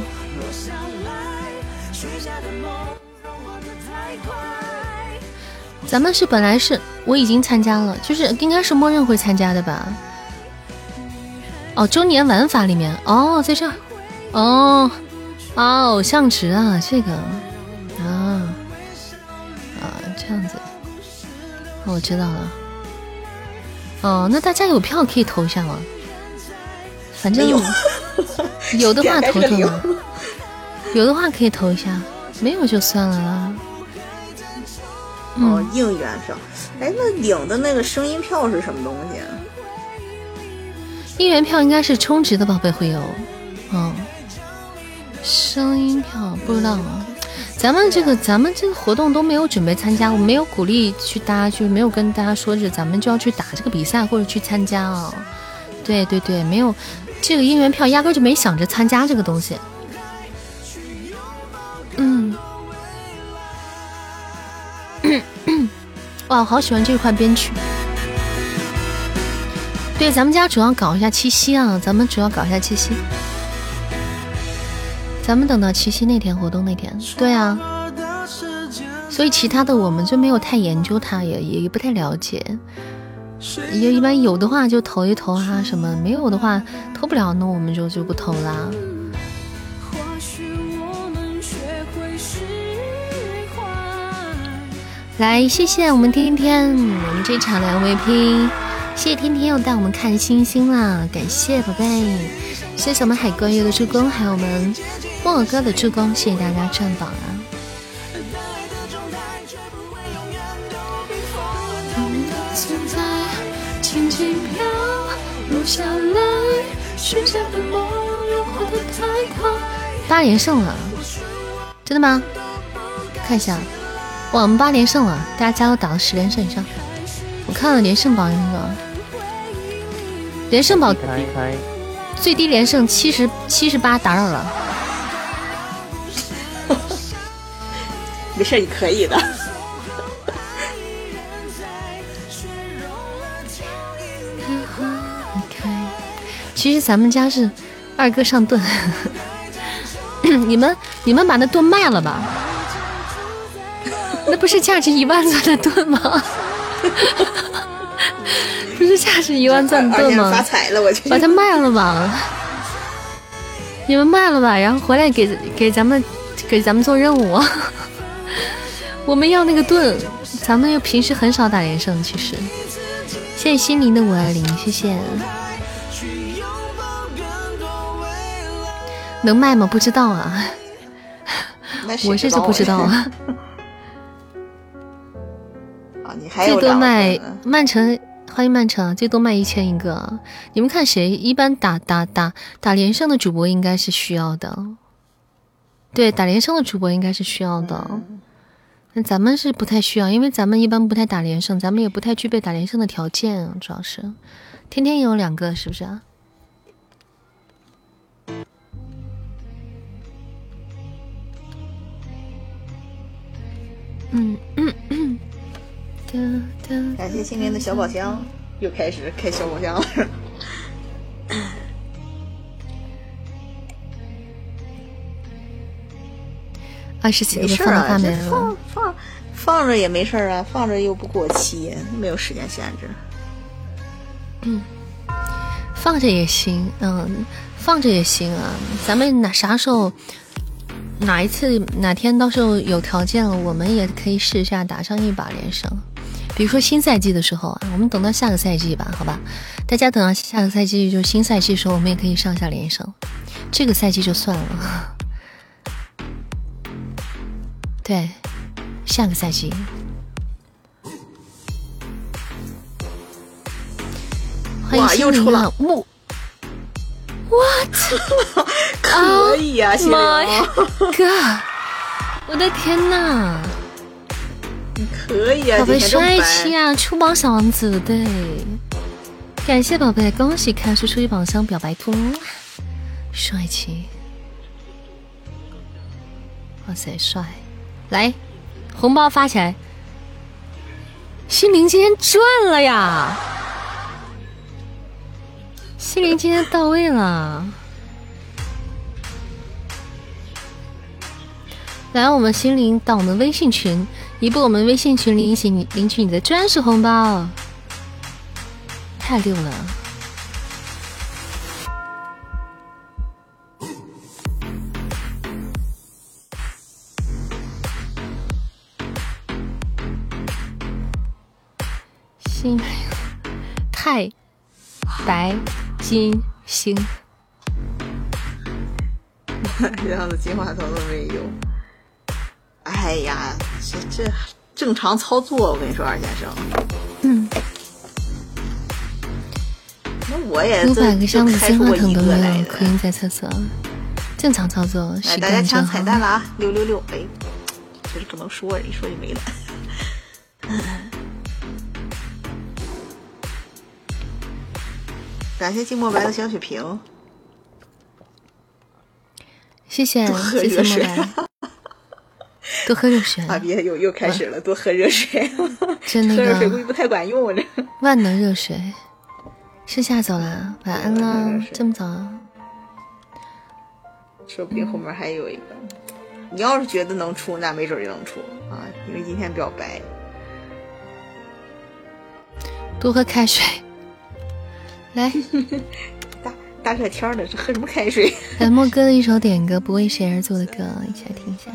咱们是本来是我已经参加了，就是应该是默认会参加的吧？哦，周年玩法里面哦，在这儿哦，啊，偶像值啊，这个。这样子，哦我知道了。哦，那大家有票可以投一下吗？反正有 有的话投投嘛，有的话可以投一下，没有就算了啦。哦，应援票，哎，那领的那个声音票是什么东西？应援票应该是充值的宝贝会有，嗯，声音票不知道啊。咱们这个，咱们这个活动都没有准备参加，我没有鼓励去大家，就没有跟大家说是咱们就要去打这个比赛或者去参加啊。对对对，没有这个应援票，压根就没想着参加这个东西。嗯，哇，好喜欢这块编曲。对，咱们家主要搞一下七夕啊，咱们主要搞一下七夕。咱们等到七夕那天活动那天，对啊，所以其他的我们就没有太研究它，也也不太了解。也一般有的话就投一投啊，什么没有的话投不了，那我们就就不投啦。来，谢谢我们天天，我们这场的 MVP，谢谢天天又带我们看星星啦，感谢宝贝，谢谢我们海哥月的助攻，还有我们。莫哥的助攻，谢谢大家占榜啊！八连胜了，真的吗？看一下，哇，我们八连胜了，大家加油打到十连胜以上。我看了连胜榜那个连胜榜，最低连胜七十七十八，打扰了。没事，你可以的。其实咱们家是二哥上盾，你们你们把那盾卖了吧？那不是价值一万钻的盾吗？不是价值一万钻的盾吗？发财了，我去！把它卖了吧！你们卖了吧，然后回来给给咱们给咱们做任务。我们要那个盾，咱们又平时很少打连胜，其实。谢谢心灵的五二零，谢谢。能卖吗？不知道啊，我这就不知道啊。啊，你还最多卖曼城，欢迎曼城，最多卖一千一个。你们看谁一般打打打打连胜的主播应该是需要的，对，打连胜的主播应该是需要的。那咱们是不太需要，因为咱们一般不太打连胜，咱们也不太具备打连胜的条件，主要是天天也有两个，是不是啊？嗯嗯嗯。感谢心灵的小宝箱，又开始开小宝箱了。二十几个放了放放放着也没事啊，放着又不过期，没有时间限制。嗯，放着也行，嗯，放着也行啊。咱们哪啥时候？哪一次哪天到时候有条件了，我们也可以试一下打上一把连胜。比如说新赛季的时候啊，我们等到下个赛季吧，好吧？大家等到下个赛季就新赛季的时候，我们也可以上下连胜。这个赛季就算了。对，下个赛季。欢迎又出了木。What？可以啊，谢谢啊！哥，我的天哪！可以啊，宝贝帅气啊，出榜小王子对，感谢宝贝，恭喜开出初级宝箱表白兔，帅气！哇塞，帅！来，红包发起来！心灵今天赚了呀！心灵今天到位了。来，我们心灵到我们微信群，一步我们微信群里一起领取你的专属红包，太溜了！心灵太白金星，这样的金话筒都没有。哎呀，这这正常操作，我跟你说，二先生。嗯。那我也五百个箱子金话筒都没有，可以在测测。正常操作，来，大家抢彩蛋了啊！六六六，哎，这是不能说，一说就没了。感谢静默白的小血瓶，谢谢，谢谢莫白。多喝热水啊！别又又开始了，多喝热水。真的，喝热水估计不太管用。这万能热水，是下走了，晚安了。这么早？说不定后面还有一个。你要是觉得能出，那没准就能出啊，因为今天比较白。多喝开水。来，大大热天的，这喝什么开水？来，莫哥的一首点歌，不为谁而作的歌，一起来听一下。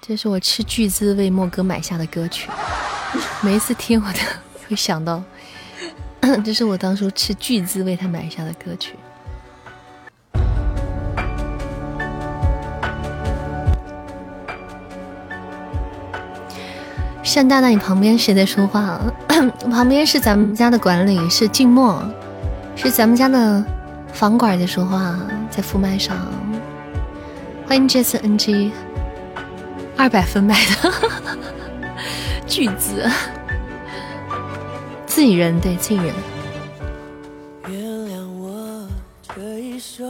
这是我斥巨资为莫哥买下的歌曲，每一次听我都会想到，这是我当初斥巨资为他买下的歌曲。单大大，你旁边谁在说话？旁边是咱们家的管理，是静默，是咱们家的房管在说话，在副麦上。欢迎这次 NG。二百分买的，巨资，自己人对自己人。谢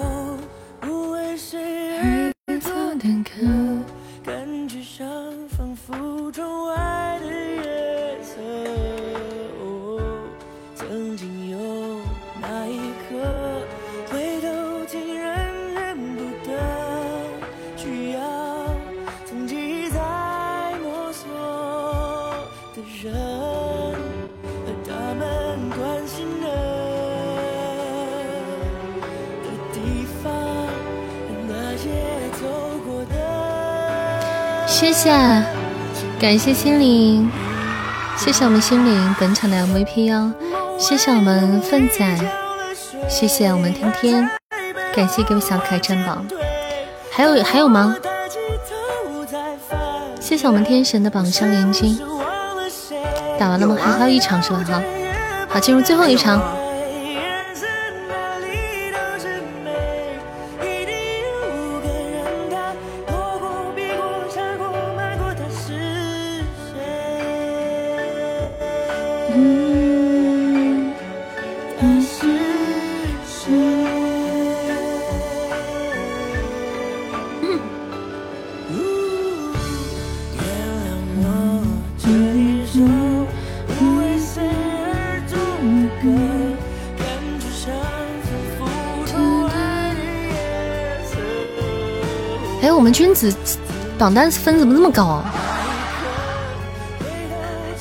谢，感谢心灵，谢谢我们心灵本场的 MVP 哦，谢谢我们粪仔，谢谢我们天天，感谢给我小可爱占榜，还有还有吗？谢谢我们天神的榜上连金，打完了吗？还还有一场是吧？好，好进入最后一场。榜单分怎么那么高啊？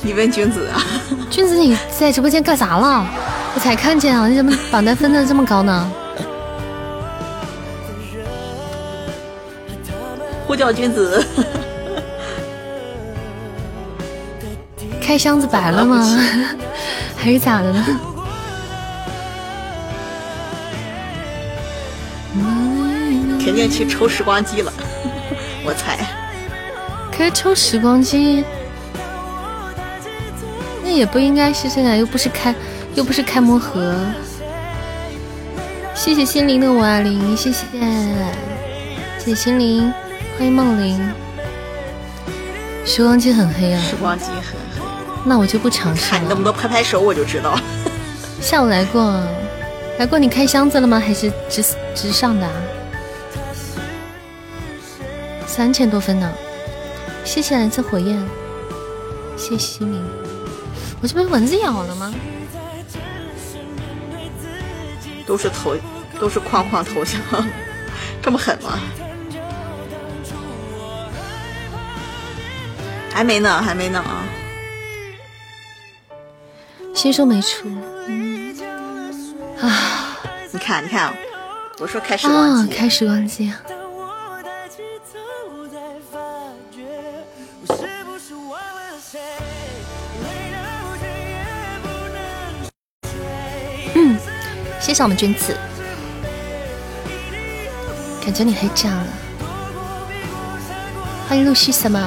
你问君子啊？君子你在直播间干啥了？我才看见啊，你怎么榜单分的这么高呢？呼叫君子，开箱子白了吗？还是咋的呢？肯定去抽时光机了。抽时光机，那也不应该是现在，又不是开，又不是开魔盒。谢谢心灵的五二零，谢谢，谢谢心灵，欢迎梦灵。时光机很黑啊，时光机很黑，那我就不尝试了。看你能不能拍拍手，我就知道。下午来过，来过，你开箱子了吗？还是直直上的？三千多分呢，谢谢来自火焰，谢谢心灵，我这被蚊子咬了吗？都是头，都是框框头像，这么狠吗？还没呢，还没呢啊！新书没出，啊！你看，你看，我说开时光机，开时光机。谢谢我们君子，感觉你黑炸了。欢迎陆续什么？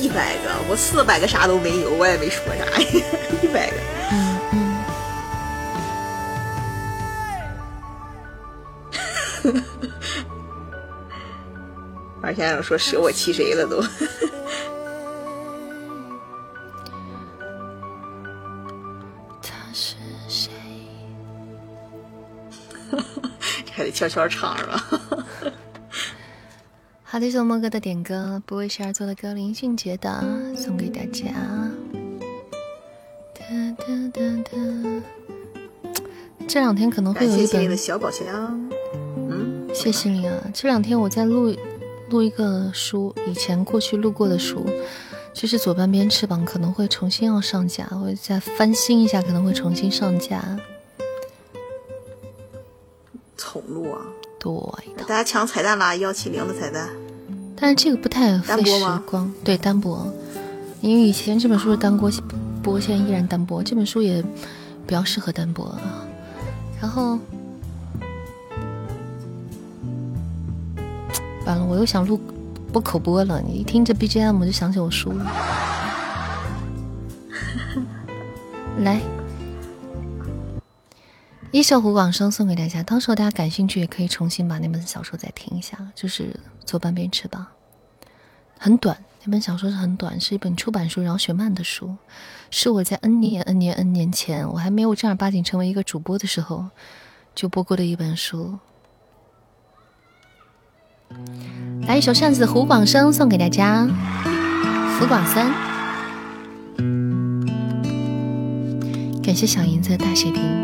一百个，我四百个啥都没有，我也没说啥。一百个。嗯嗯。二先生说：“舍我其谁了都。”悄悄唱是吧？好的，谢莫哥的点歌，不为谁而作的歌，林俊杰的送给大家。这两天可能会有一本小宝箱。嗯，谢谢你啊！这两天我在录录一个书，以前过去录过的书，就是左半边翅膀可能会重新要上架，我再翻新一下，可能会重新上架。宠录啊，对的。大家抢彩蛋啦，幺七零的彩蛋。但是这个不太费时光，对单播。因为以前这本书是单播播，现在依然单播。这本书也比较适合单播啊。然后完了，我又想录播口播了。你一听这 BGM，我就想起我书了。来。一首胡广生送给大家，到时候大家感兴趣也可以重新把那本小说再听一下，就是《左半边翅膀》，很短，那本小说是很短，是一本出版书饶雪漫的书，是我在 N 年 N 年 N 年前我还没有正儿八经成为一个主播的时候就播过的一本书。来一首扇子胡广生送给大家，胡广三，感谢小银子的大血瓶。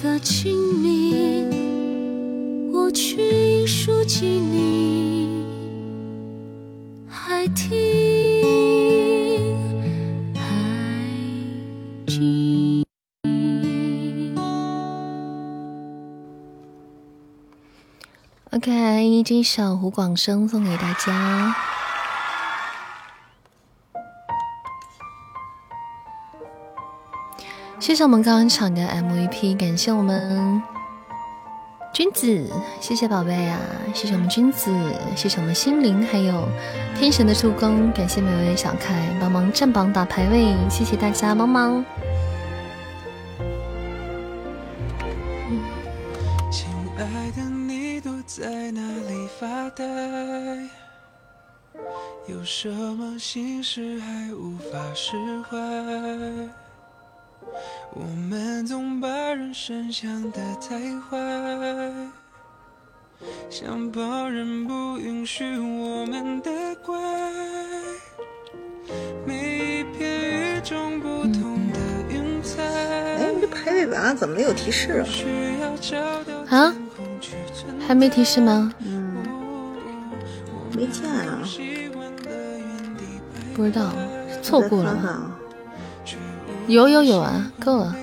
个清明，我去一书记你，还听还记。OK，这首胡广生送给大家。谢谢我们刚刚抢的 MVP，感谢我们君子，谢谢宝贝啊，谢谢我们君子，谢谢我们心灵，还有天神的助攻，感谢每位小可爱帮忙占榜打排位，谢谢大家帮忙。把人生想得太坏，想旁人不允许我们的怪。每一片与众不同的云彩。哎，你这排位榜怎么没有提示啊？啊？还没提示吗？嗯，没见啊。不知道，错过了。有有有啊，够了。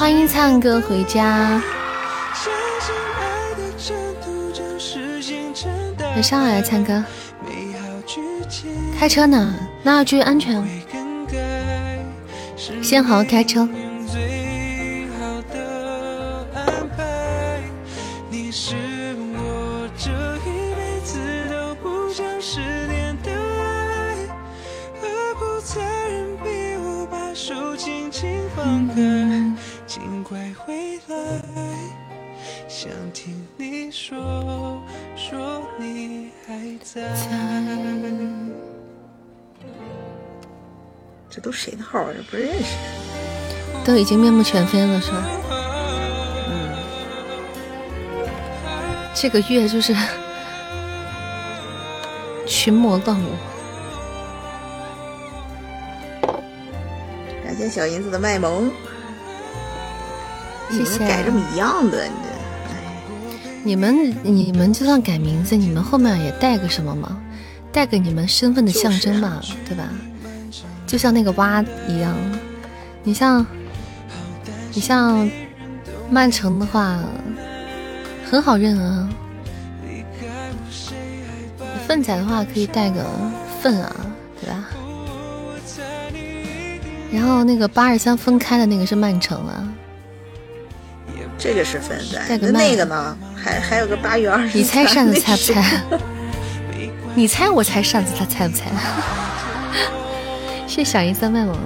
欢迎灿哥回家。晚上好，灿哥。开车呢，那要注意安全。先好好开车。在这都谁的号啊？不认识。都已经面目全非了是吧？嗯。这个月就是 群魔乱舞。感谢小银子的卖萌。你怎么改这么一样的你你们你们就算改名字，你们后面也带个什么吗？带个你们身份的象征嘛，对吧？就像那个蛙一样，你像你像曼城的话，很好认啊。粪仔的话可以带个粪啊，对吧？然后那个八二三分开的那个是曼城啊，这个是分仔。那那个呢？还还有个八月二十。你猜扇子猜不猜？你猜我猜扇子，他猜不猜？谢小姨三麦萌。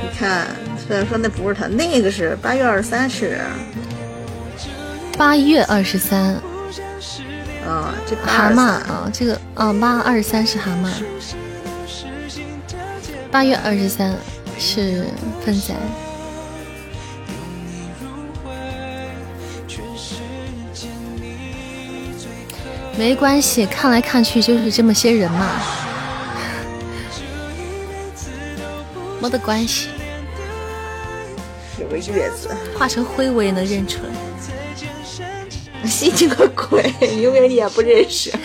你看，虽然说那不是他，那个是八月二十三是。八月二十三。啊，这蛤蟆啊，这个啊，八二十三是蛤蟆。八月二十三是粪仔，没关系，看来看去就是这么些人嘛，没得关系。有个月子，化成灰我也能认出来。信 你个鬼，永远也不认识。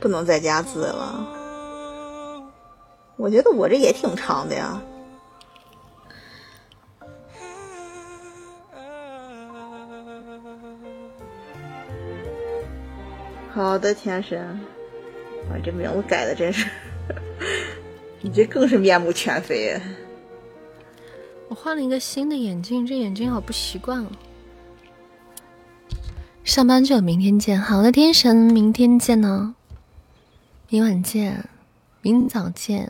不能再加字了，我觉得我这也挺长的呀。好的，天神，我这名字改的真是，你这更是面目全非。我换了一个新的眼镜，这眼镜好不习惯。上班就明天见，好的，天神，明天见呢。明晚见，明早见，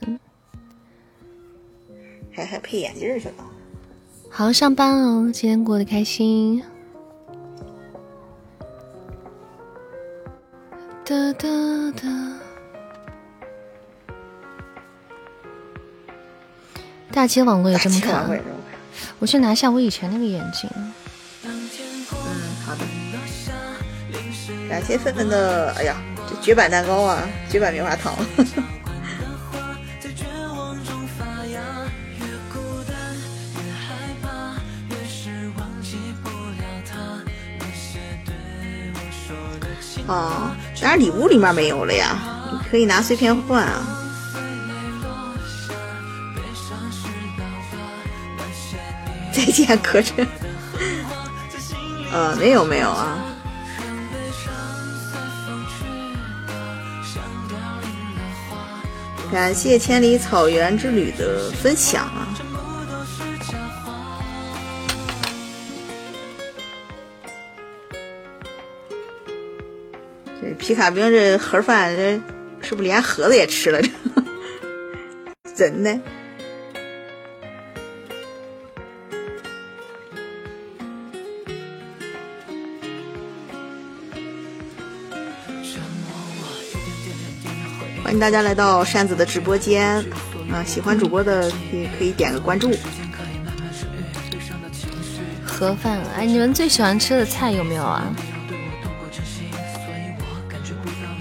还还配眼镜去了。好上班哦，今天过得开心。哒哒哒。大街网络也这么卡。我去拿下我以前那个眼镜。嗯，好的。感谢芬芬的，哎呀。绝版蛋糕啊，绝版棉花糖。哦，当然礼物里面没有了呀，你可以拿碎片换啊。再见，柯震。呃，没有没有啊。感谢千里草原之旅的分享啊！这皮卡兵这盒饭，这是不是连盒子也吃了？这 真的。欢迎大家来到扇子的直播间，啊，喜欢主播的可以可以点个关注。盒饭，哎，你们最喜欢吃的菜有没有啊？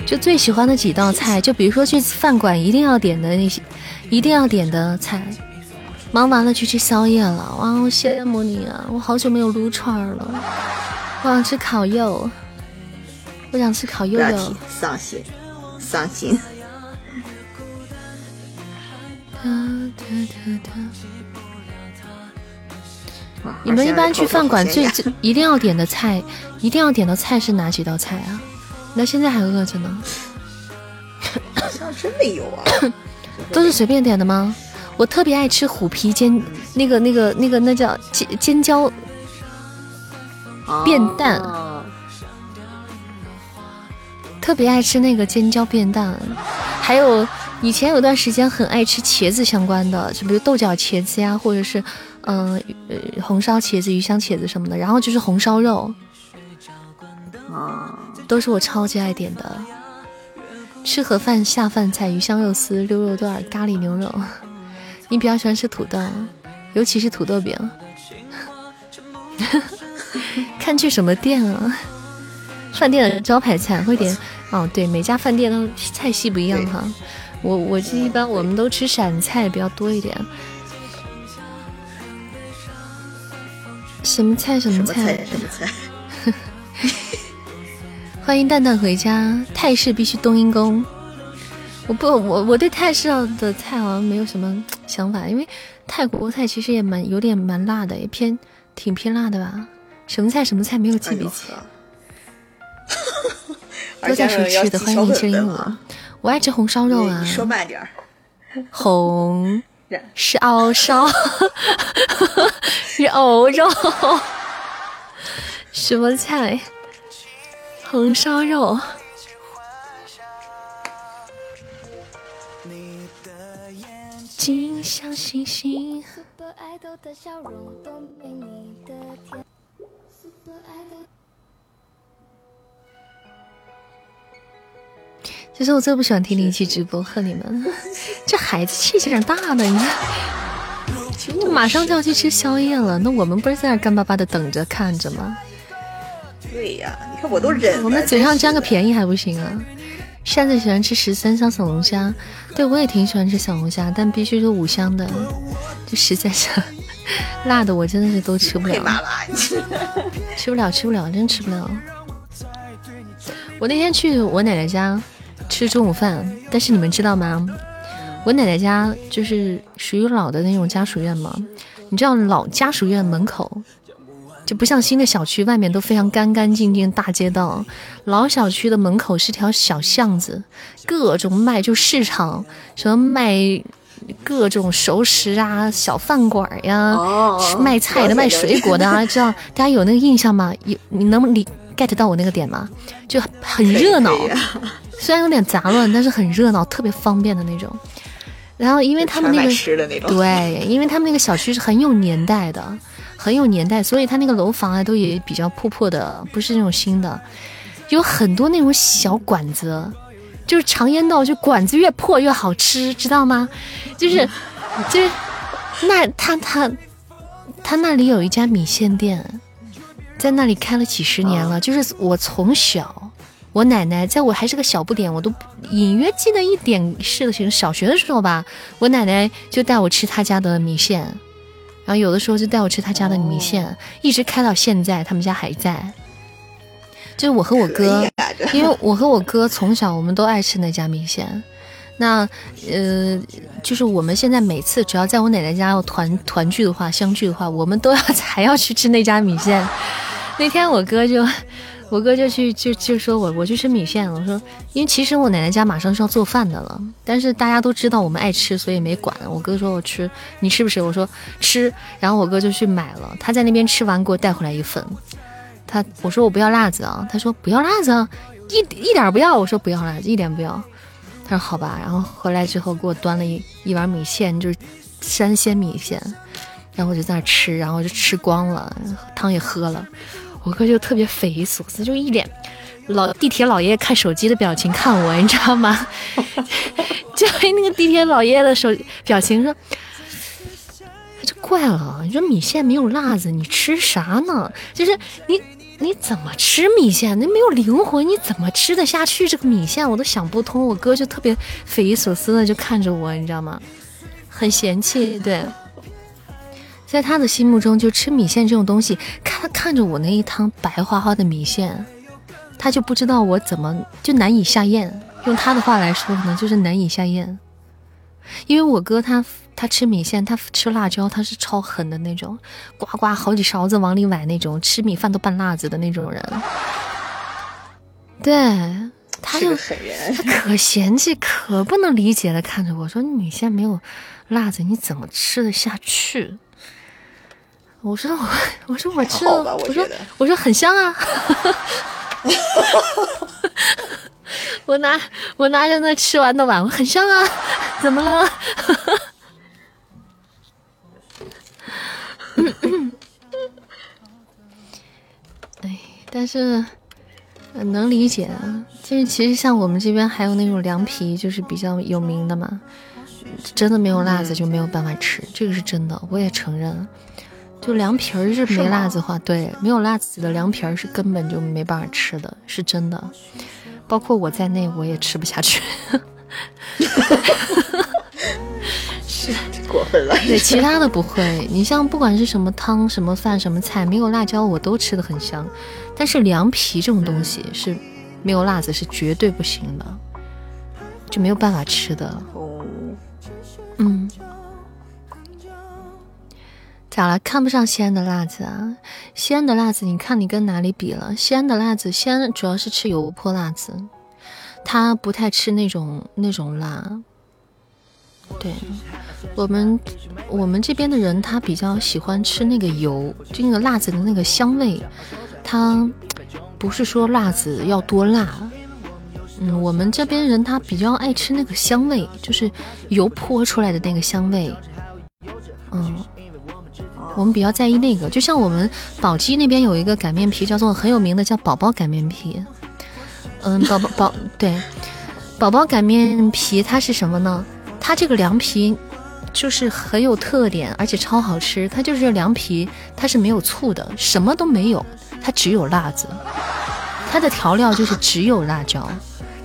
就最喜欢的几道菜，就比如说去饭馆一定要点的那些，一定要点的菜。忙完了去吃宵夜了，哇，我羡慕你啊！我好久没有撸串了，我想吃烤肉，我想吃烤肉肉。伤心，伤心。你们一般去饭馆最最一定要点的菜，一定要点的菜是哪几道菜啊？那现在还饿着呢？好像真没有啊，都是随便点的吗？我特别爱吃虎皮煎，那个那个那个那叫尖尖椒变蛋，特别爱吃那个尖椒变蛋，还有。以前有段时间很爱吃茄子相关的，就比如豆角茄子呀，或者是嗯呃红烧茄子、鱼香茄子什么的。然后就是红烧肉，啊，都是我超级爱点的。吃盒饭下饭菜：鱼香肉丝、溜肉段、咖喱牛肉。你比较喜欢吃土豆，尤其是土豆饼。看去什么店啊？饭店的招牌菜会点哦，对，每家饭店的菜系不一样哈。我我是一般我们都吃陕菜比较多一点。什么菜？什么菜？什么菜？欢迎蛋蛋回家。泰式必须冬阴功。我不，我我对泰式的菜好像没有什么想法，因为泰国菜其实也蛮有点蛮辣的，也偏挺偏辣的吧。什么菜？什么菜？没有记笔记。都在说吃的？欢迎零七零五。我爱吃红烧肉啊！说慢点儿。红烧 烧 肉肉，什么菜？红烧肉。像星星。其实我最不喜欢听你一起直播，恨你们 这孩子气气有点大呢。你看，马上就要去吃宵夜了，那我们不是在那干巴巴的等着看着吗？对呀，你看我都忍了。我们嘴上占个便宜还不行啊？扇子喜欢吃十三香小龙虾，对我也挺喜欢吃小龙虾，但必须是五香的，就实在是辣的，我真的是都吃不了。吃不了，吃不了，真吃不了。我那天去我奶奶家。吃中午饭，但是你们知道吗？我奶奶家就是属于老的那种家属院嘛。你知道老家属院门口就不像新的小区，外面都非常干干净净大街道。老小区的门口是条小巷子，各种卖就市场，什么卖各种熟食啊，小饭馆呀，卖菜的、卖水果的啊，知道大家有那个印象吗？有你能理 get 到我那个点吗？就很热闹。虽然有点杂乱，但是很热闹，特别方便的那种。然后，因为他们那个对，因为他们那个小区是很有年代的，很有年代，所以他那个楼房啊都也比较破破的，不是那种新的。有很多那种小馆子，就是常言道，就馆子越破越好吃，知道吗？就是就是那他他他那里有一家米线店，在那里开了几十年了，就是我从小。我奶奶在我还是个小不点，我都隐约记得一点事情。小学的时候吧，我奶奶就带我吃她家的米线，然后有的时候就带我吃她家的米线，一直开到现在，他们家还在。就是我和我哥，因为我和我哥从小我们都爱吃那家米线。那呃，就是我们现在每次只要在我奶奶家要团团聚的话，相聚的话，我们都要 还要去吃那家米线。那天我哥就。我哥就去就就说我我去吃米线了。我说，因为其实我奶奶家马上是要做饭的了，但是大家都知道我们爱吃，所以没管。我哥说我吃，你吃不吃？我说吃。然后我哥就去买了，他在那边吃完给我带回来一份。他我说我不要辣子啊，他说不要辣子，啊，一一点不要。我说不要辣子，一点不要。他说好吧。然后回来之后给我端了一一碗米线，就是山鲜米线。然后我就在那吃，然后就吃光了，汤也喝了。我哥就特别匪夷所思，就一脸老地铁老爷爷看手机的表情看我，你知道吗？就那个地铁老爷爷的手表情说：“就怪了，你说米线没有辣子，你吃啥呢？就是你你怎么吃米线？那没有灵魂，你怎么吃得下去这个米线？我都想不通。”我哥就特别匪夷所思的就看着我，你知道吗？很嫌弃，对。在他的心目中，就吃米线这种东西，看看着我那一汤白花花的米线，他就不知道我怎么就难以下咽。用他的话来说呢，就是难以下咽。因为我哥他他吃米线，他吃辣椒，他是超狠的那种，呱呱好几勺子往里崴那种，吃米饭都拌辣子的那种人。对，他就他可嫌弃，可不能理解的看着我说：“你米线没有辣子，你怎么吃得下去？”我说我我说我吃了，我说我说很香啊，我拿我拿着那吃完的碗，我很香啊，怎么了？哎，但是能理解啊。就是其实像我们这边还有那种凉皮，就是比较有名的嘛。真的没有辣子就没有办法吃，这个是真的，我也承认。就凉皮儿是没辣子的话，对，没有辣子的凉皮儿是根本就没办法吃的，是真的。包括我在内，我也吃不下去。是过分了。对，其他的不会。你像不管是什么汤、什么饭、什么菜，没有辣椒我都吃的很香。但是凉皮这种东西是没有辣子是绝对不行的，就没有办法吃的。哦。嗯。咋了？看不上西安的辣子啊？西安的辣子，你看你跟哪里比了？西安的辣子，西安主要是吃油泼辣子，他不太吃那种那种辣。对，我们我们这边的人，他比较喜欢吃那个油，就那个辣子的那个香味。他不是说辣子要多辣，嗯，我们这边人他比较爱吃那个香味，就是油泼出来的那个香味，嗯。我们比较在意那个，就像我们宝鸡那边有一个擀面皮，叫做很有名的，叫宝宝擀面皮。嗯，宝宝宝对，宝宝擀面皮它是什么呢？它这个凉皮就是很有特点，而且超好吃。它就是凉皮，它是没有醋的，什么都没有，它只有辣子。它的调料就是只有辣椒，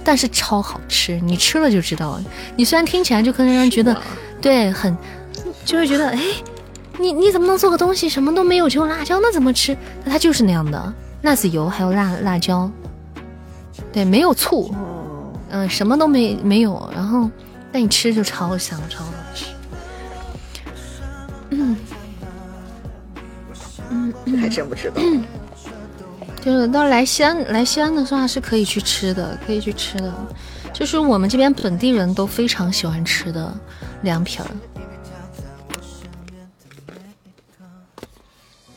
但是超好吃，你吃了就知道。你虽然听起来就可能让人觉得对很，就会觉得哎。你你怎么能做个东西什么都没有，只有辣椒？那怎么吃？那它就是那样的，辣子油还有辣辣椒，对，没有醋，嗯，什么都没没有。然后，那你吃就超香，超好吃。嗯嗯，还真不知道。就是到来西安来西安的话是可以去吃的，可以去吃的，就是我们这边本地人都非常喜欢吃的凉皮儿。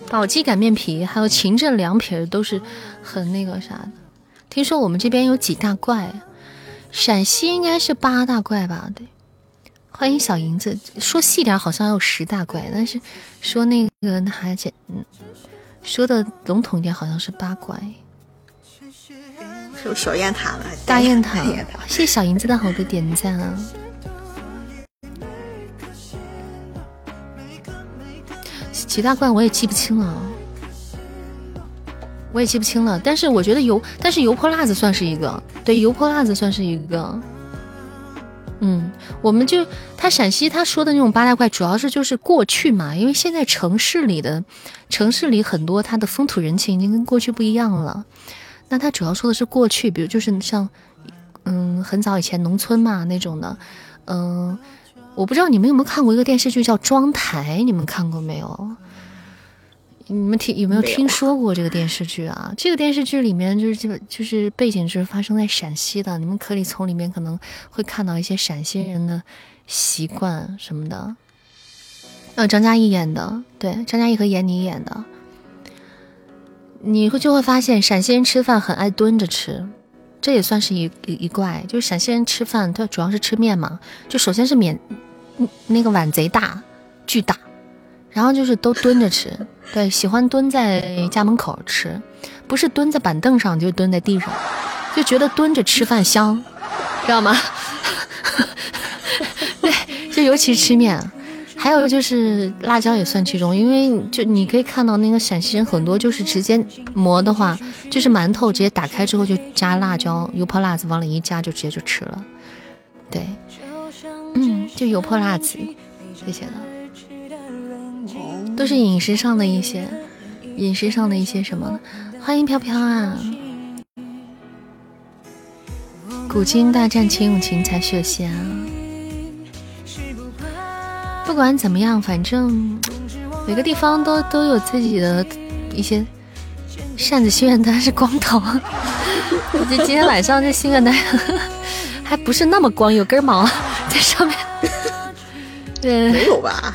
宝鸡擀面皮，还有秦镇凉皮儿都是很那个啥的。听说我们这边有几大怪，陕西应该是八大怪吧？对，欢迎小银子。说细点好像有十大怪，但是说那个那还简，说的笼统一点好像是八怪。是不是小雁塔了？大雁塔，谢谢小银子的好多点赞啊。其他怪我也记不清了，我也记不清了。但是我觉得油，但是油泼辣子算是一个，对，油泼辣子算是一个。嗯，我们就他陕西他说的那种八大怪，主要是就是过去嘛，因为现在城市里的城市里很多它的风土人情已经跟过去不一样了。那他主要说的是过去，比如就是像嗯很早以前农村嘛那种的，嗯，我不知道你们有没有看过一个电视剧叫《妆台》，你们看过没有？你们听有没有听说过这个电视剧啊？这个电视剧里面就是就就是背景就是发生在陕西的，你们可以从里面可能会看到一些陕西人的习惯什么的。呃，张嘉译演的，对，张嘉译和闫妮演的。你会就会发现陕西人吃饭很爱蹲着吃，这也算是一一怪。就是陕西人吃饭，他主要是吃面嘛，就首先是面，那个碗贼大，巨大。然后就是都蹲着吃，对，喜欢蹲在家门口吃，不是蹲在板凳上，就是蹲在地上，就觉得蹲着吃饭香，知道吗？对，就尤其吃面，还有就是辣椒也算其中，因为就你可以看到那个陕西人很多就是直接磨的话，就是馒头直接打开之后就加辣椒，油泼辣子往里一加就直接就吃了，对，嗯，就油泼辣子这些的。都是饮食上的一些，饮食上的一些什么？欢迎飘飘啊！古今大战，秦俑情才血仙啊！不管怎么样，反正每个地方都都有自己的一些。扇子心愿单是光头，这今天晚上这心愿单还不是那么光，有根毛在上面。对，没有吧？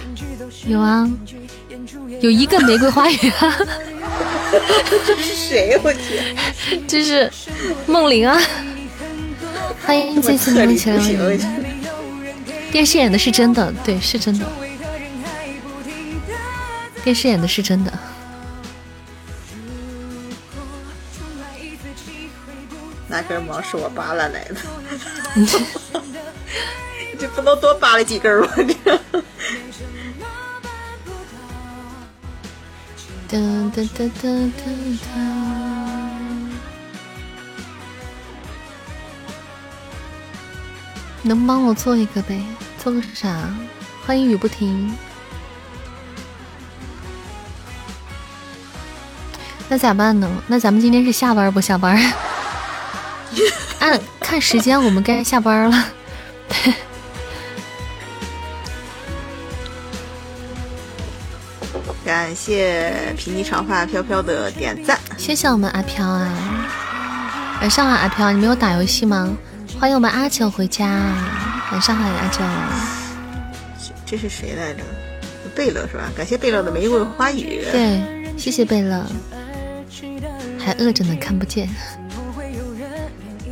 有啊。有一个玫瑰花语啊！这是谁？我天，这是梦玲啊！欢迎这次梦起来电视演的是真的，对，是真的。电视演的是真的。那根毛是我扒拉来的，这不能多扒拉几根吗？哒哒哒哒哒哒。能帮我做一个呗？做个是啥？欢迎雨不停。那咋办呢？那咱们今天是下班不下班？按看时间，我们该下班了。感谢皮尼长发飘飘的点赞，谢谢我们阿飘啊！晚上好，阿飘，你没有打游戏吗？欢迎我们阿九回家，晚上好，阿九。这是谁来着？贝勒是吧？感谢贝勒的玫瑰花语。对，谢谢贝勒。还饿着呢，看不见。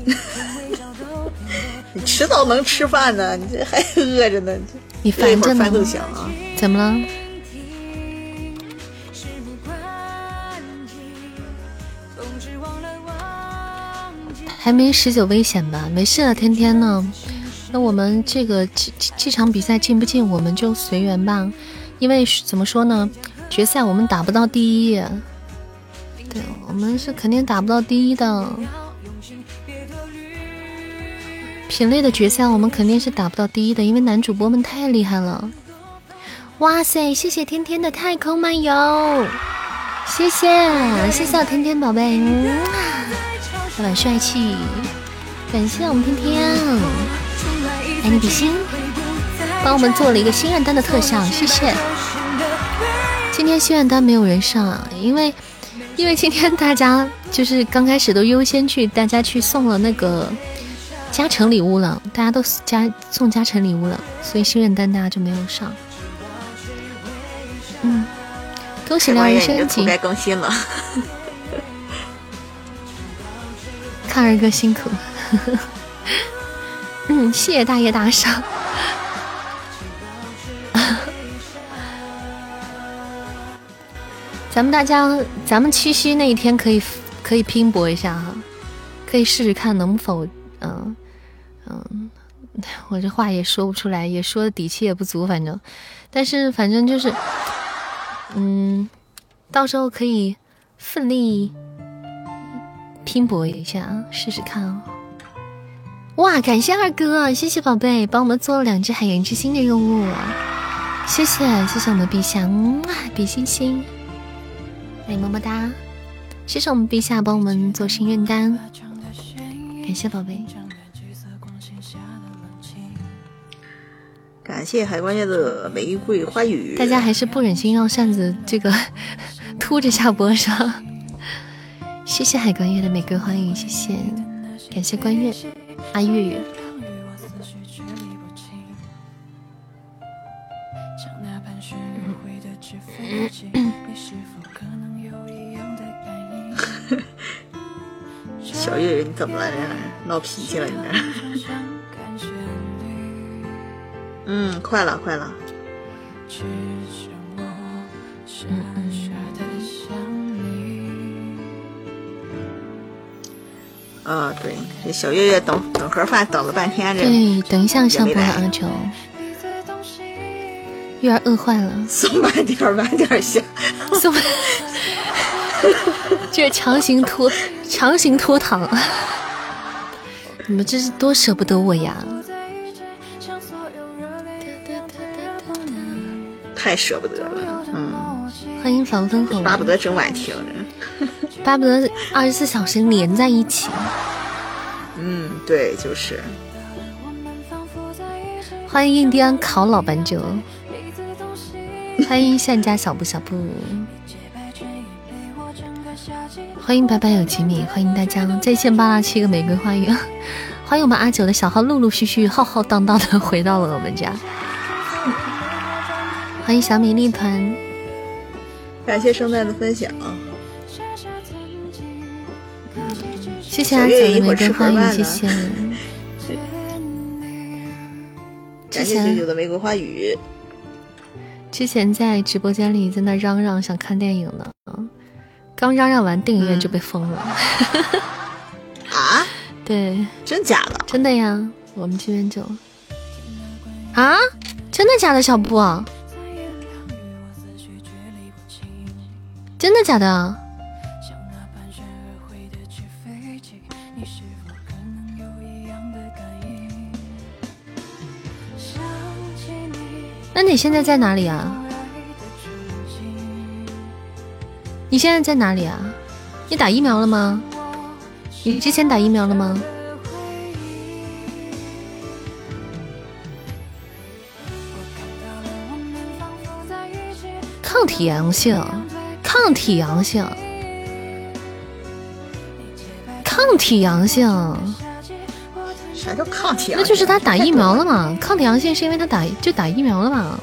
你迟早能吃饭呢，你这还饿着呢。你烦着呢？怎么了？还没十九危险吧？没事的，天天呢。那我们这个这这场比赛进不进，我们就随缘吧。因为怎么说呢，决赛我们打不到第一。对，我们是肯定打不到第一的。品类的决赛我们肯定是打不到第一的，因为男主播们太厉害了。哇塞，谢谢天天的太空漫游，谢谢谢谢天天宝贝。板帅气，感谢我们天天，爱你比心，帮我们做了一个心愿单的特效，谢谢。今天心愿单没有人上啊，因为因为今天大家就是刚开始都优先去大家去送了那个加成礼物了，大家都加送加成礼物了，所以心愿单大家就没有上。嗯，恭喜两人升级，该更新了。看二哥辛苦，嗯，谢谢大爷大赏。咱们大家，咱们七夕那一天可以可以拼搏一下哈，可以试试看能否，嗯嗯，我这话也说不出来，也说的底气也不足，反正，但是反正就是，嗯，到时候可以奋力。拼搏一下啊，试试看哦！哇，感谢二哥，谢谢宝贝，帮我们做了两只海洋之心的任务，谢谢谢谢我们陛下，哇，比心心，哎么么哒！谢谢我们陛下帮我们做心愿单，感谢宝贝，感谢海关下的玫瑰花语，大家还是不忍心让扇子这个 秃着下播上。谢谢海关月的玫瑰花语，谢谢，感谢关月阿月月。小月月，你怎么了？闹脾气了？你？嗯，快了，快了。啊，对，这小月月等等盒饭等了半天，这对，等一下上播了阿九，月儿饿坏了，送慢点，晚点下，送，这强行拖，强行拖堂，你们这是多舍不得我呀，太舍不得了，嗯，欢迎防风红，巴不得整晚听。巴不得二十四小时连在一起。嗯，对，就是。欢迎印第安烤老斑鸠，欢迎善家小布小布，欢迎白白有吉米，欢迎大家。在线扒拉七个玫瑰花语，欢迎我们阿九的小号陆陆续续浩浩荡荡的回到了我们家，欢迎小米粒团，感谢圣诞的分享。谢谢阿九的玫瑰花语，谢谢。感谢九九的玫瑰花语。之前在直播间里在那嚷嚷想看电影呢，刚嚷嚷完电影院就被封了。啊？对，真假的？真的呀，我们这边就啊，真的假的？小布，真的假的？你现在在哪里啊？你现在在哪里啊？你打疫苗了吗？你之前打疫苗了吗？抗体阳性，抗体阳性，抗体阳性。啥叫抗体？那就是他打疫苗了嘛？抗体阳性是因为他打就打疫苗了嘛？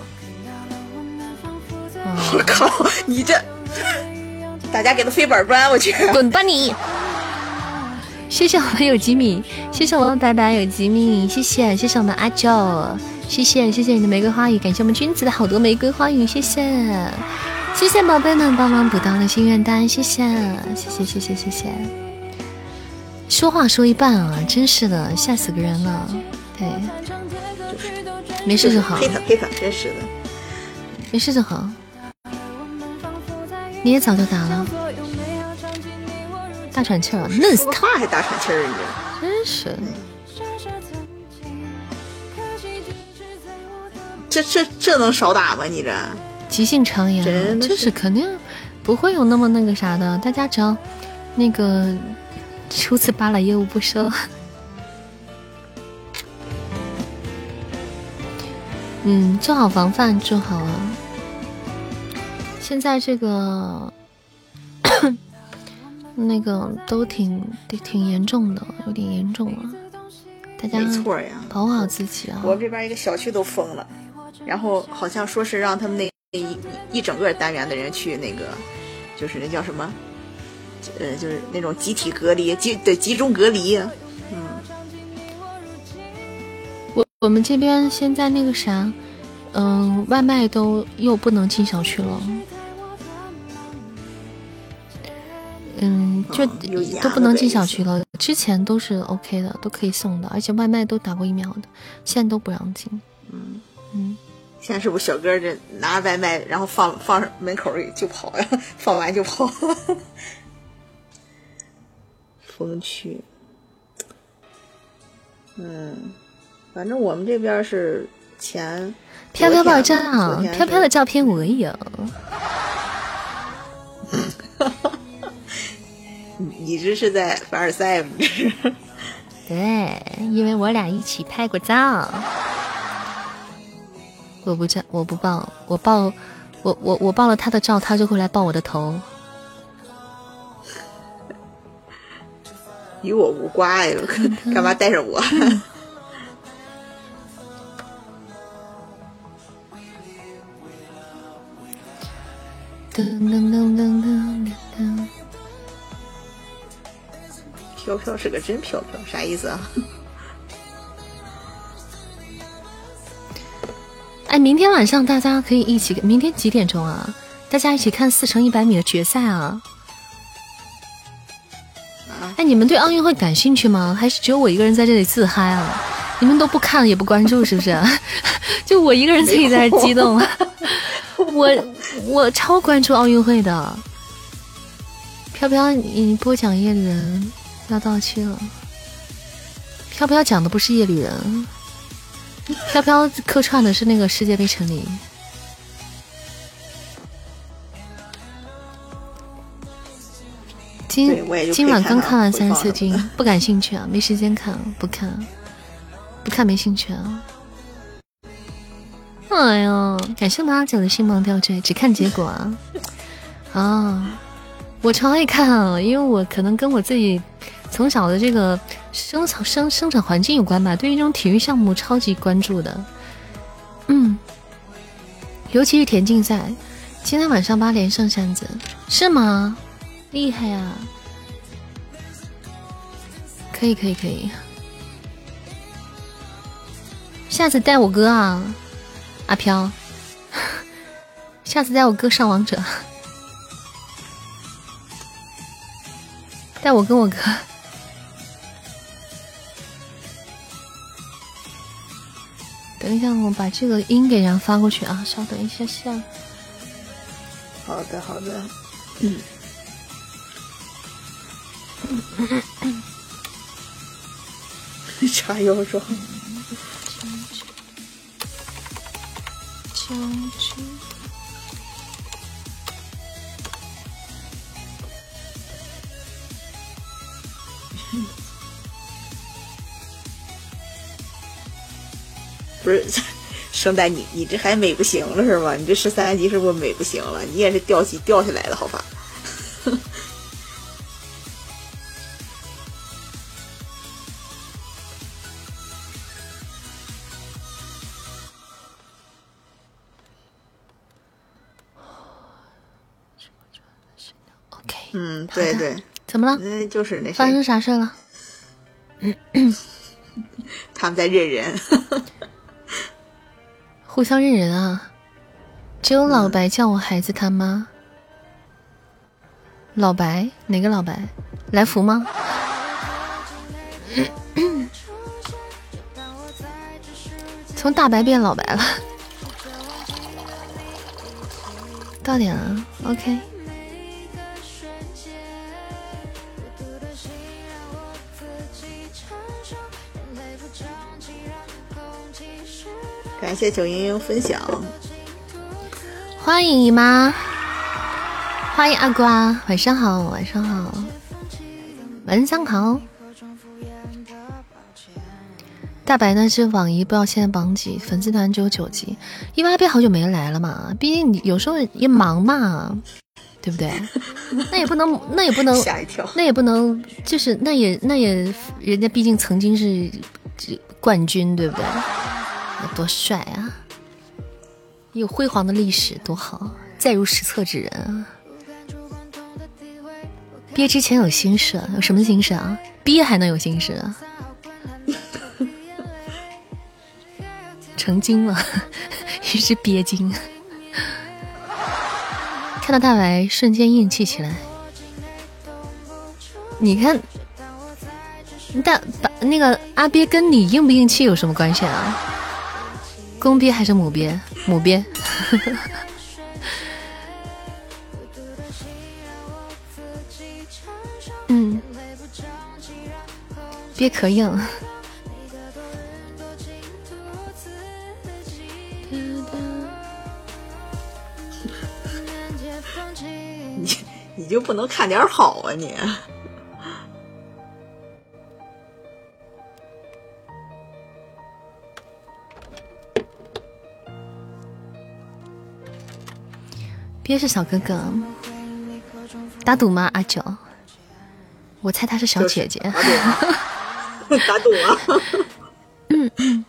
我靠，你这，大家给他飞板砖，我去，滚吧你！谢谢我们有吉米，谢谢我们白白有吉米，谢谢谢谢我们阿九，谢谢谢谢你的玫瑰花语，感谢我们君子的好多玫瑰花语，谢谢谢谢宝贝们帮忙补到了心愿单，谢谢谢谢谢谢谢谢。说话说一半啊，真是的，吓死个人了。对，没事就好。黑他黑他，真是的，没事就好。你也早就打了。大喘气儿，嫩死他还大喘气儿呢，真是。这这这能少打吗？你这急性肠炎，就是肯定不会有那么那个啥的。大家只要那个初次扒拉业务不收。嗯，做好防范就好了。现在这个。那个都挺挺严重的，有点严重了。大家没错呀，保护好自己啊！我这边一个小区都封了，然后好像说是让他们那一一整个单元的人去那个，就是那叫什么，呃，就是那种集体隔离，集对集中隔离。嗯，我我们这边现在那个啥，嗯，外卖都又不能进小区了。嗯，就都不能进小区了。之前都是 OK 的，都可以送的，而且外卖都打过疫苗的，现在都不让进。嗯嗯，现在是不是小哥这拿外卖，然后放放门口就跑呀？放完就跑。封区。嗯，反正我们这边是前飘飘爆照，飘飘的照片我有。你这是在凡尔赛吗？对，因为我俩一起拍过照。我不照，我不抱，我抱，我我我抱了他的照，他就会来抱我的头。与我无关呀，干嘛带着我？噔噔噔噔噔噔。飘飘是个真飘飘，啥意思啊？哎，明天晚上大家可以一起，明天几点钟啊？大家一起看四乘一百米的决赛啊！哎，你们对奥运会感兴趣吗？还是只有我一个人在这里自嗨啊？你们都不看也不关注是不是？就我一个人自己在这激动，我我超关注奥运会的。飘飘，你播讲叶人。要到期了，飘飘讲的不是夜旅人，飘飘客串的是那个世界杯成立。今今晚刚看完三色军，不感兴趣啊，没时间看，不看，不看没兴趣啊。哎呦，感谢马九的星芒吊坠，只看结果啊。啊，我超爱看啊，因为我可能跟我自己。从小的这个生长生生产环境有关吧，对于这种体育项目超级关注的，嗯，尤其是田径赛，今天晚上八连胜扇子是吗？厉害呀可以可以可以。下次带我哥啊阿飘。下次带我哥上王者。带我跟我哥。等一下我把这个音给人发过去啊稍等一下下。好的好的。嗯。茶药妆。不是，圣诞，你你这还美不行了是吗？你这十三级是不是美不行了？你也是掉级掉下来了，好吧嗯，对对，怎么了？那就是那发生啥事了？他们在认人，互相认人啊！只有老白叫我孩子他妈。老白哪个老白？来福吗？从大白变老白了。到点了，OK。感谢九莹莹分享，欢迎姨妈，欢迎阿瓜，晚上好，晚上好，晚上好。大白呢是网易，不知道现在榜几，粉丝团只有九级。伊娃别好久没来了嘛，毕竟你有时候也忙嘛，对不对？那也不能，那也不能吓一跳，那也不能，就是那也那也，人家毕竟曾经是冠军，对不对？多帅啊！有辉煌的历史，多好，载入史册之人啊！毕业之前有心事，有什么心事啊？毕业还能有心事啊？成精了，于是憋精。看到大白，瞬间硬气起来。你看，大把那个阿鳖跟你硬不硬气有什么关系啊？公鳖还是母鳖？母鳖。嗯，鳖可硬。你你就不能看点好啊你？鳖是小哥哥，打赌吗？阿九，我猜他是小姐姐。打赌啊！嗯嗯。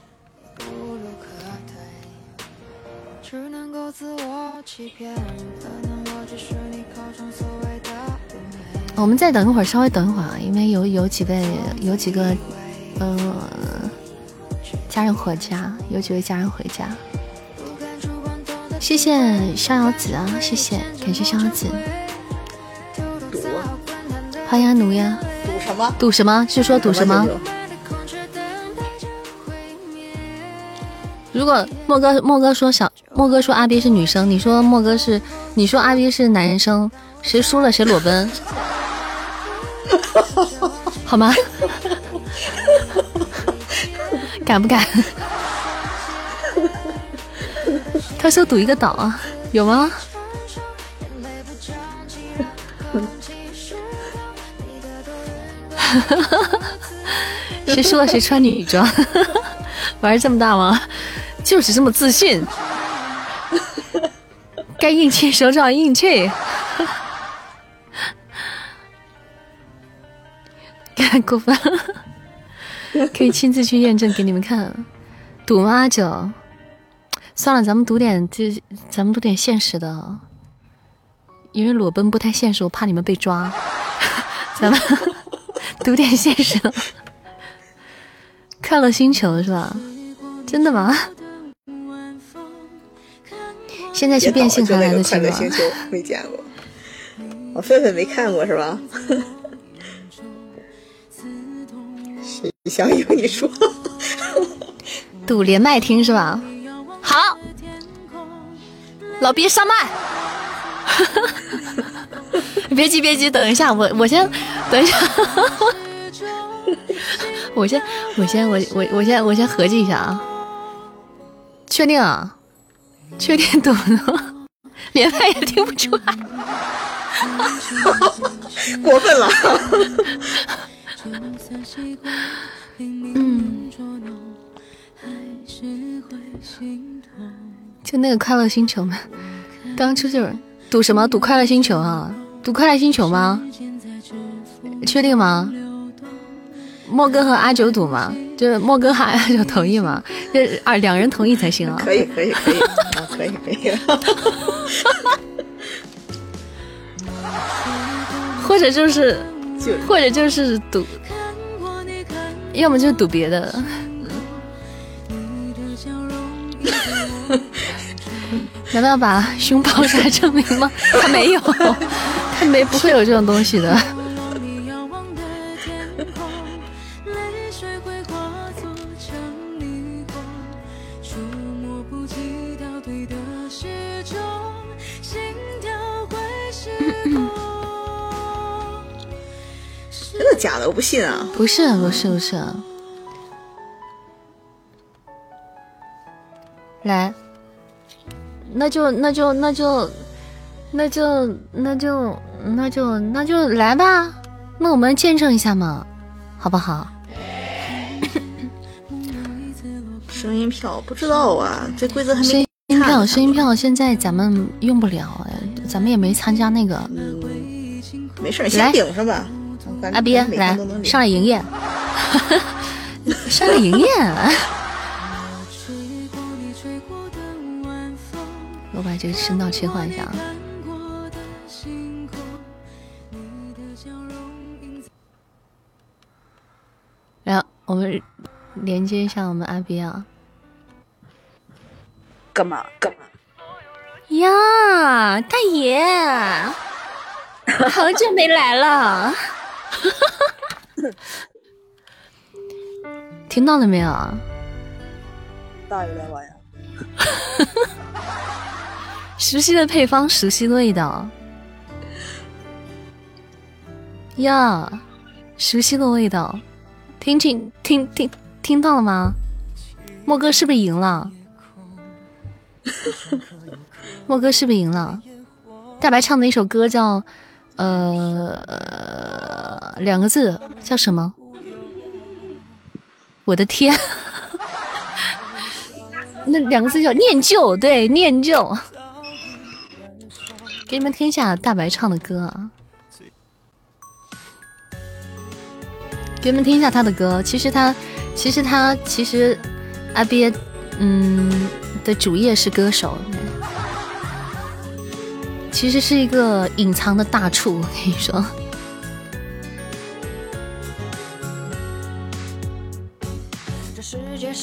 我们再等一会儿，稍微等一会儿啊，因为有有几位有几个呃家人回家，有几位家人回家。谢谢逍遥子啊，谢谢，感谢逍遥子。赌，欢迎阿奴呀。赌什么？赌什么？是说赌什么？如果莫哥莫哥说小莫哥说阿斌是女生，你说莫哥是你说阿斌是男生，谁输了谁裸奔，好吗？敢不敢？他说赌一个岛啊，有吗？谁输了谁穿女装，玩这么大吗？就是这么自信，该硬气手掌硬气，太过分，可以亲自去验证给你们看，赌吗？阿九。算了，咱们读点这，咱们读点现实的，因为裸奔不太现实，我怕你们被抓。咱们 读点现实的，快乐星球是吧？真的吗？现在去变性还来得及吗？没见过，我狒狒没看过是吧？谁想有你说？赌连麦听是吧？好，老毕上麦。别急别急，等一下，我我先等一下。我先我先我我我先我先合计一下啊。确定啊？确定懂了？连麦也听不出来，过分了。嗯，就那个快乐星球嘛，刚出就是赌什么？赌快乐星球啊？赌快乐星球吗？确定吗？莫哥和阿九赌吗？就是莫哥和阿九同意吗？这二两人同意才行啊！可以可以可以啊，可以可以。或者就是，或者就是赌，要么就赌别的。难道要把胸包出来证明吗？他没有，他没不会有这种东西的。真的假的？我不信啊！不是不是不是，来，那就那就那就那就那就那就那就来吧，那我们见证一下嘛，好不好？声音票不知道啊，这规则还没。声音票，声音票现在咱们用不了，咱们也没参加那个。没事，先顶上吧。阿斌来 上来营业，上来营业。把这个声道切换一下啊。然后我们连接一下我们阿斌啊。干嘛干嘛？呀，大爷，好久没来了。听到了没有？大爷来玩呀！熟悉的配方，熟悉的味道呀，熟悉的味道，听听听听听到了吗？莫哥是不是赢了？莫哥是不是赢了？大白唱的一首歌叫。呃，两个字叫什么？我的天，那两个字叫念旧，对，念旧。给你们听一下大白唱的歌啊，给你们听一下他的歌。其实他，其实他，其实阿鳖，嗯，的主业是歌手。其实是一个隐藏的大处，我跟你说。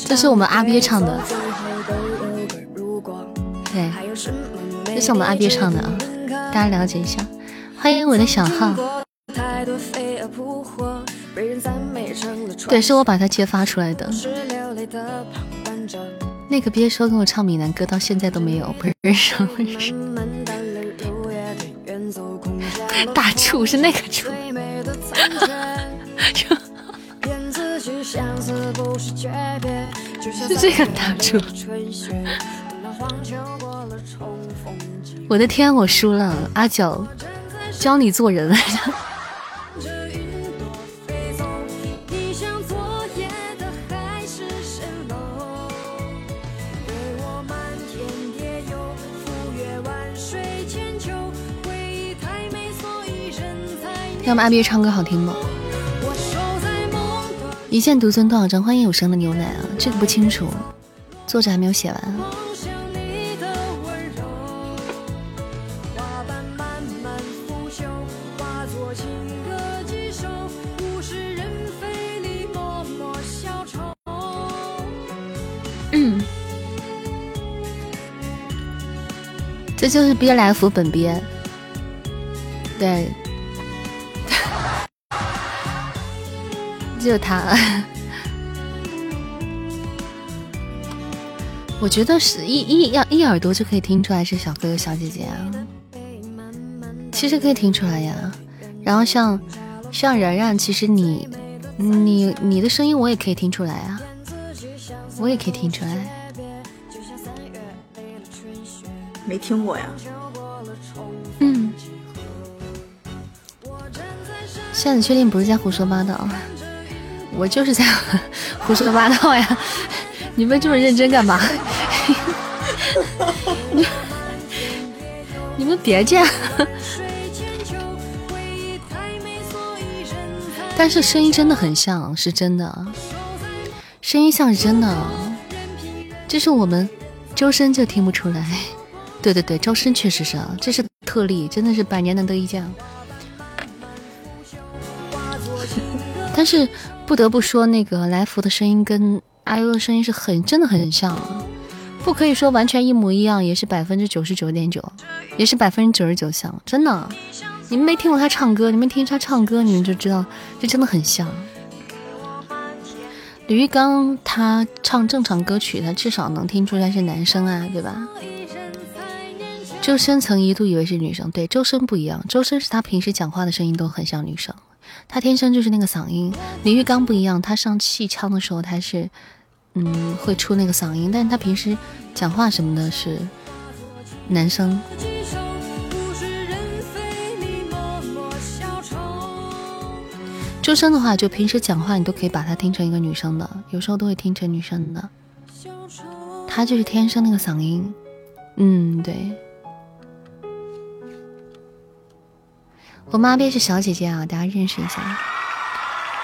这是我们阿鳖唱的，对，这是我们阿鳖唱的啊，大家了解一下。欢迎我的小号，对，是我把它揭发出来的。那个别说跟我唱闽南歌，到现在都没有，不认识。大处是那个处，是这个大处。我的天，我输了，阿九，教你做人。要么阿斌唱歌好听吗？一剑独尊多少张？欢迎有声的牛奶啊！这个不清楚，作者还没有写完。这就是憋来福本憋，对。就他，我觉得是一一一一耳朵就可以听出来是小哥哥小姐姐啊，其实可以听出来呀。然后像像然然，其实你你你的声音我也可以听出来啊，我也可以听出来。没听过呀。嗯。现在你确定不是在胡说八道？我就是在胡说八道呀。你们这么认真干嘛？你们别这样。但是声音真的很像，是真的，声音像是真的。这是我们周深就听不出来。对对对，周深确实是啊，这是特例，真的是百年难得一见。但是不得不说，那个来福的声音跟。阿优的声音是很真的很像，啊不可以说完全一模一样，也是百分之九十九点九，也是百分之九十九像，真的。你们没听过他唱歌，你们听他唱歌，你们就知道这真的很像。李玉刚他唱正常歌曲，他至少能听出来是男生啊，对吧？周深曾一度以为是女生，对，周深不一样，周深是他平时讲话的声音都很像女生，他天生就是那个嗓音。李玉刚不一样，他上气腔的时候他是。嗯，会出那个嗓音，但是他平时讲话什么的是男生。周深的话，就平时讲话你都可以把他听成一个女生的，有时候都会听成女生的。他就是天生那个嗓音，嗯，对。我妈边是小姐姐啊，大家认识一下。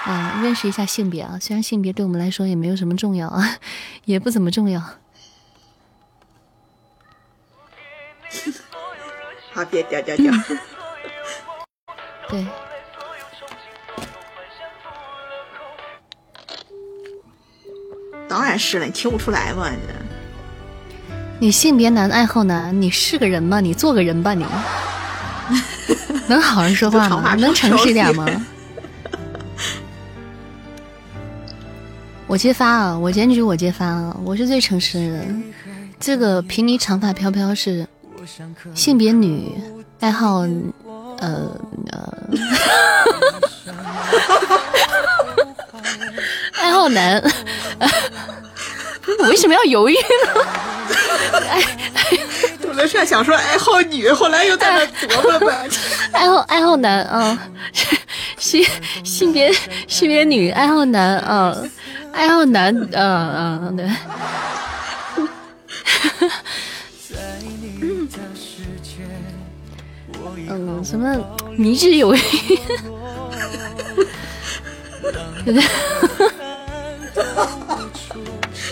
啊，认识一下性别啊！虽然性别对我们来说也没有什么重要啊，也不怎么重要。好，别掉掉掉。对。当然是了，你听不出来吗？你你性别男，爱好男，你是个人吗？你做个人吧，你能好好说话吗？能诚实点吗？我揭发啊！我检举我揭发啊！我是最诚实的人。这个平尼长发飘飘是性别女，爱好呃呃，爱好男。我为什么要犹豫呢？哎，我在是想说爱好女，后来又在那琢磨吧。爱好爱好男啊，性性别性别女，爱好男啊。爱好男，嗯嗯对，嗯，什么迷之有意，对对，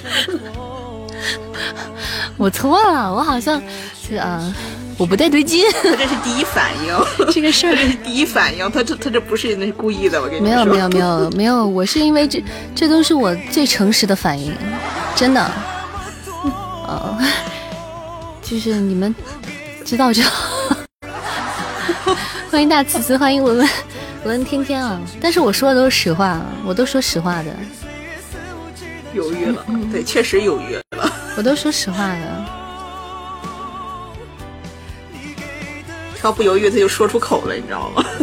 我错了，我好像是啊。我不太对劲，他这是第一反应，这个事儿这是第一反应，他这他这不是那故意的，我跟你说。没有没有没有没有，我是因为这这都是我最诚实的反应，真的，呃，就是你们知道就好。欢迎大慈慈，欢迎文文文文天天啊！但是我说的都是实话，我都说实话的。犹豫了，对，确实犹豫了。我都说实话了。他不犹豫，他就说出口了，你知道吗？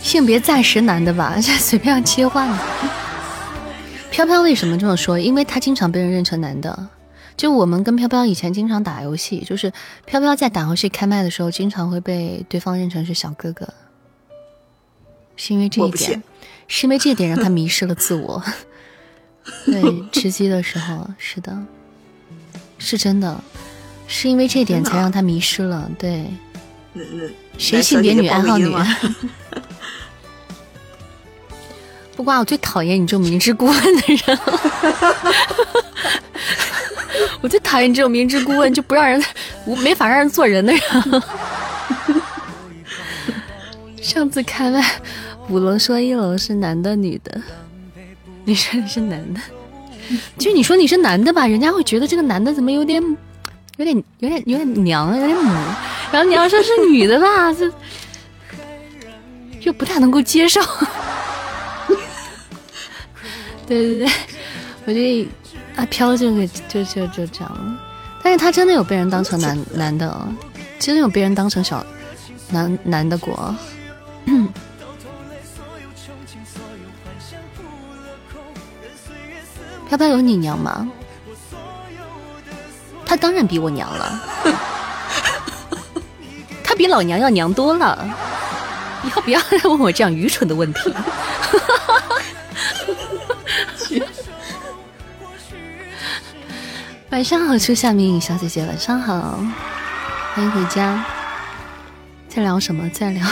性别暂时男的吧，这 随便切换。飘飘为什么这么说？因为他经常被人认成男的。就我们跟飘飘以前经常打游戏，就是飘飘在打游戏开麦的时候，经常会被对方认成是小哥哥。是因为这一点，是因为这一点让他迷失了自我。对，吃鸡的时候是的，是真的，是因为这点才让他迷失了。对，谁性别女爱好女？不瓜，我最讨厌你这种明知故问的人。我最讨厌你这种明知故问就不让人，我没法让人做人的人。上次开麦，五楼说一楼是男的女的。你说你是男的，就你说你是男的吧，人家会觉得这个男的怎么有点，有点有点有点娘，有点母。然后你要说是女的吧，这就不太能够接受。对对对，我觉得阿飘就就就就这样了，但是他真的有被人当成男男的，真的有被人当成小男男的过。飘飘有你娘吗？他当然比我娘了，他比老娘要娘多了。以后不要再问我这样愚蠢的问题。晚上好，初夏明影小姐姐，晚上好，欢迎回家。在聊什么？在聊，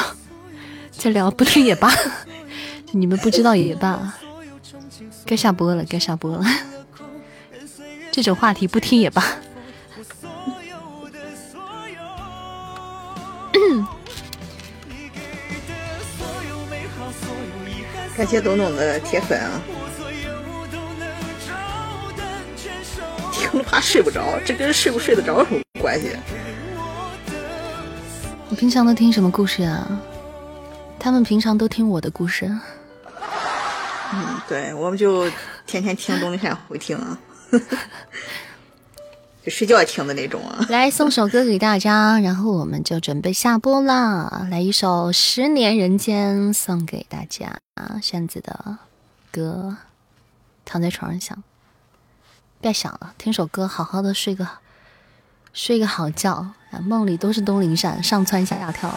在聊不听也罢，你们不知道也罢。该下播了，该下播了。这种话题不听也罢。感谢董董的铁粉啊！听了怕睡不着，这跟睡不睡得着有什么关系？你平常都听什么故事啊？他们平常都听我的故事。嗯，对，我们就天天听东林山会听啊。就睡觉听的那种啊！来送首歌给大家，然后我们就准备下播啦。来一首《十年人间》送给大家啊，扇子的歌。躺在床上想，别想了，听首歌，好好的睡个睡个好觉啊，梦里都是东林扇，上蹿下跳。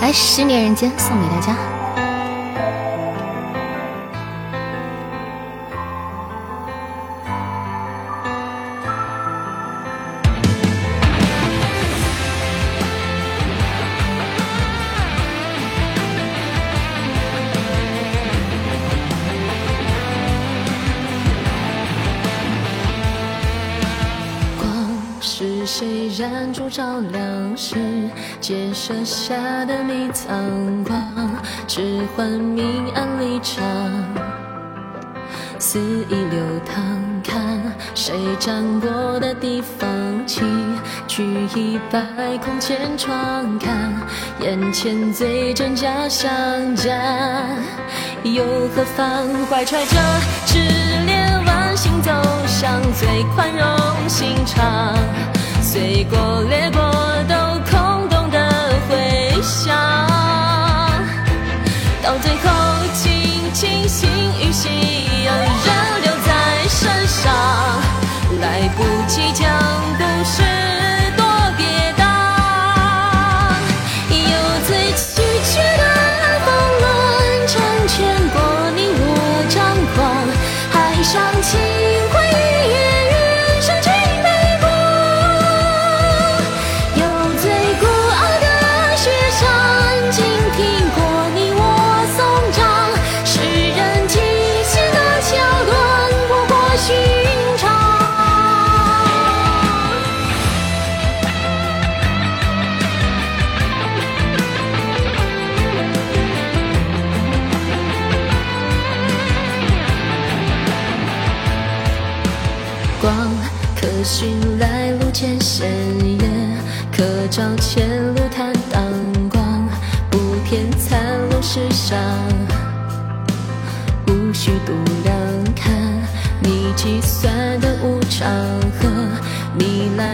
来，《十年人间》送给大家。燃烛照亮世界设下的迷藏光，置换明暗立场，肆意流淌。看谁站过的地方，起举一百空千窗，看眼前最真假相加，又何妨？怀揣着炽烈，万心走向最宽容心肠。随过掠过都空洞的回响，到最后轻轻心与夕阳仍留在身上，来不及讲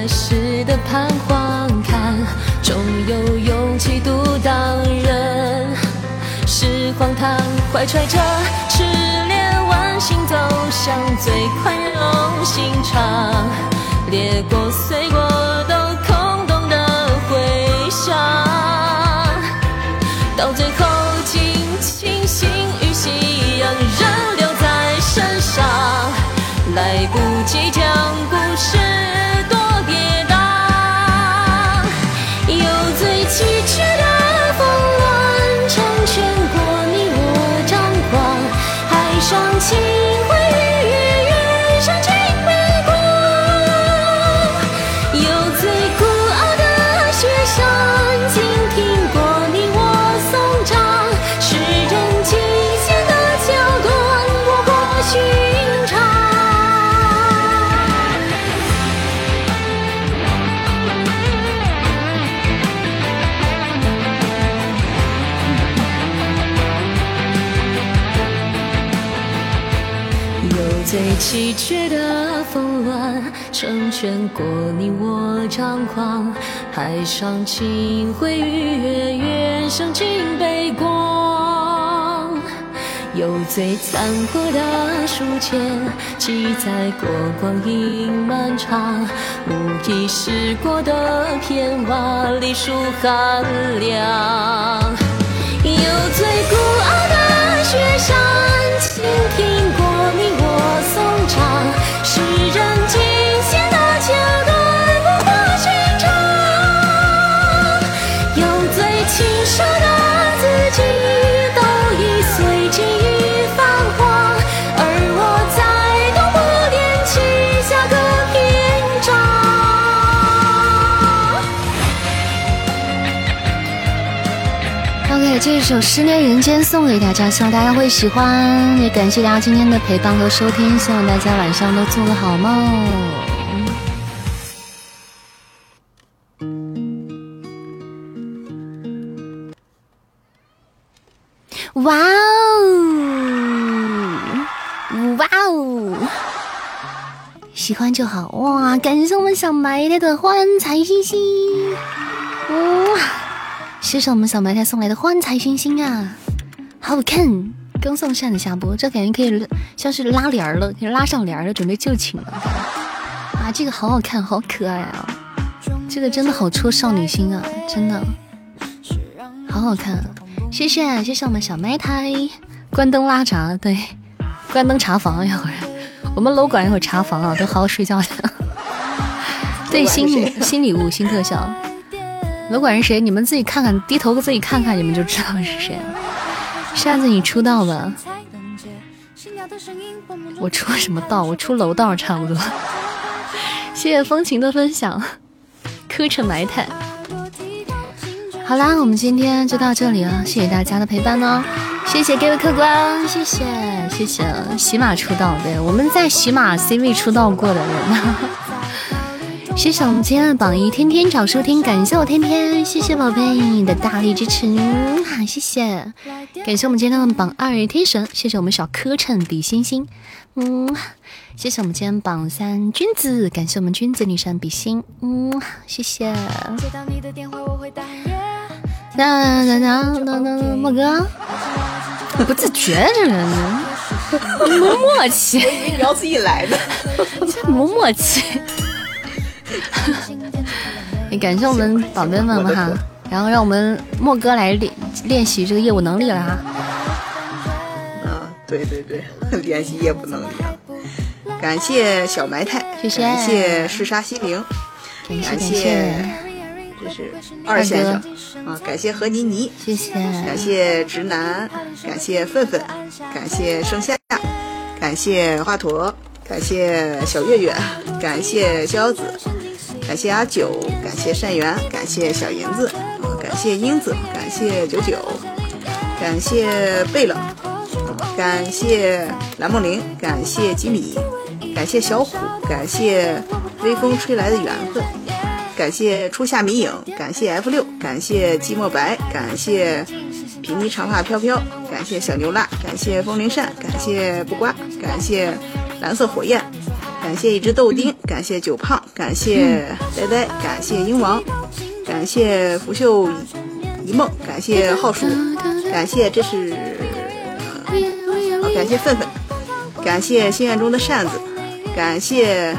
来时的彷徨，看终有勇气独当人是荒唐。怀揣着炽烈，万心走向最宽容心肠，裂过碎过都空洞的回响，到最后尽清醒与夕阳仍留在身上。来不及讲故事崎岖的峰峦，成全过你我张狂。海上清辉与月，月升尽悲光。有最残酷的书签，记载过光阴漫长。无意识过的片瓦，历数寒凉。有最孤傲的雪山，倾听过这首《十年人间》送给大家，希望大家会喜欢，也感谢大家今天的陪伴和收听，希望大家晚上都做个好梦。哇哦，哇哦，喜欢就好哇！感谢我们小埋汰的欢财星星，哇！谢谢我们小埋汰送来的欢财星星啊，好看！刚送扇子下播，这感觉可以像是拉帘了，可以拉上帘了，准备就寝了。啊，这个好好看，好可爱啊！这个真的好戳少女心啊，真的，好好看。谢谢谢谢我们小麦胎，关灯拉闸，对，关灯查房一会儿，我们楼管一会儿查房啊，都好好睡觉去。对，新新礼物新特效，楼管是谁？你们自己看看，低头自己看看，你们就知道是谁。扇子你出道吧，我出什么道？我出楼道差不多。谢谢风情的分享，磕碜埋汰。好啦，我们今天就到这里了，谢谢大家的陪伴哦，谢谢各位客官，谢谢谢谢喜马出道，对我们在喜马 C 位出道过的人，谢谢我们今天的榜一天天找收听，感谢我天天，谢谢宝贝的大力支持，谢谢，感谢我们今天的榜二天神，谢谢我们小磕碜比心心，嗯，谢谢我们今天榜三君子，感谢我们君子女神比心，嗯，谢谢。那那那那那莫哥，不自觉这人，没默契。你要自己来的，这没默契。也感谢我们宝贝们们哈，然后让我们莫哥来练练习这个业务能力了哈。啊，对对对，练习业务能力啊！感谢小埋汰，谢谢，感谢嗜杀心灵，感谢这是二先生啊！感谢何妮妮，谢谢，感谢直男，感谢愤愤，感谢盛夏，感谢华佗，感谢小月月，感谢逍遥子，感谢阿九，感谢善缘，感谢小银子，感谢英子，感谢九九，感谢贝冷，感谢蓝梦玲，感谢吉米，感谢小虎，感谢微风吹来的缘分。感谢初夏迷影，感谢 F 六，感谢寂寞白，感谢皮尼长发飘飘，感谢小牛辣，感谢风铃扇，感谢不瓜，感谢蓝色火焰，感谢一只豆丁，感谢九胖，感谢呆呆，感谢鹰王，感谢拂袖一梦，感谢浩叔，感谢这是，啊，感谢愤愤，感谢心愿中的扇子，感谢。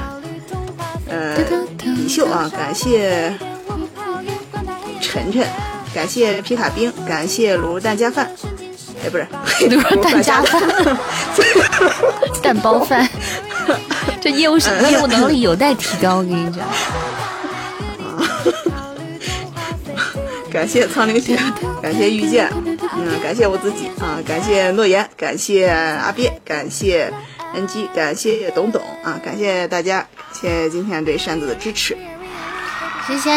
呃，李秀啊，感谢晨晨，感谢皮卡兵，感谢卤肉蛋加饭，哎，不是卤肉蛋加饭，蛋包饭，这业务 业务能力有待提高，我跟你讲。感谢苍灵雪，感谢遇见，嗯，感谢我自己啊，感谢诺言，感谢阿鳖，感谢 NG，感谢董董啊，感谢大家。谢谢今天对扇子的支持，谢谢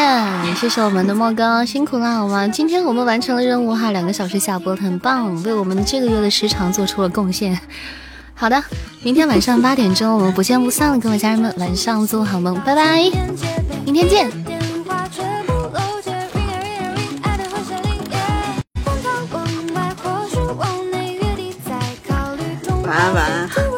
也谢谢我们的莫哥辛苦了好吗？今天我们完成了任务哈，两个小时下播很棒，为我们这个月的时长做出了贡献。好的，明天晚上八点钟我们不见不散了，各位家人们晚上做好梦，拜拜，明天见。晚安晚安。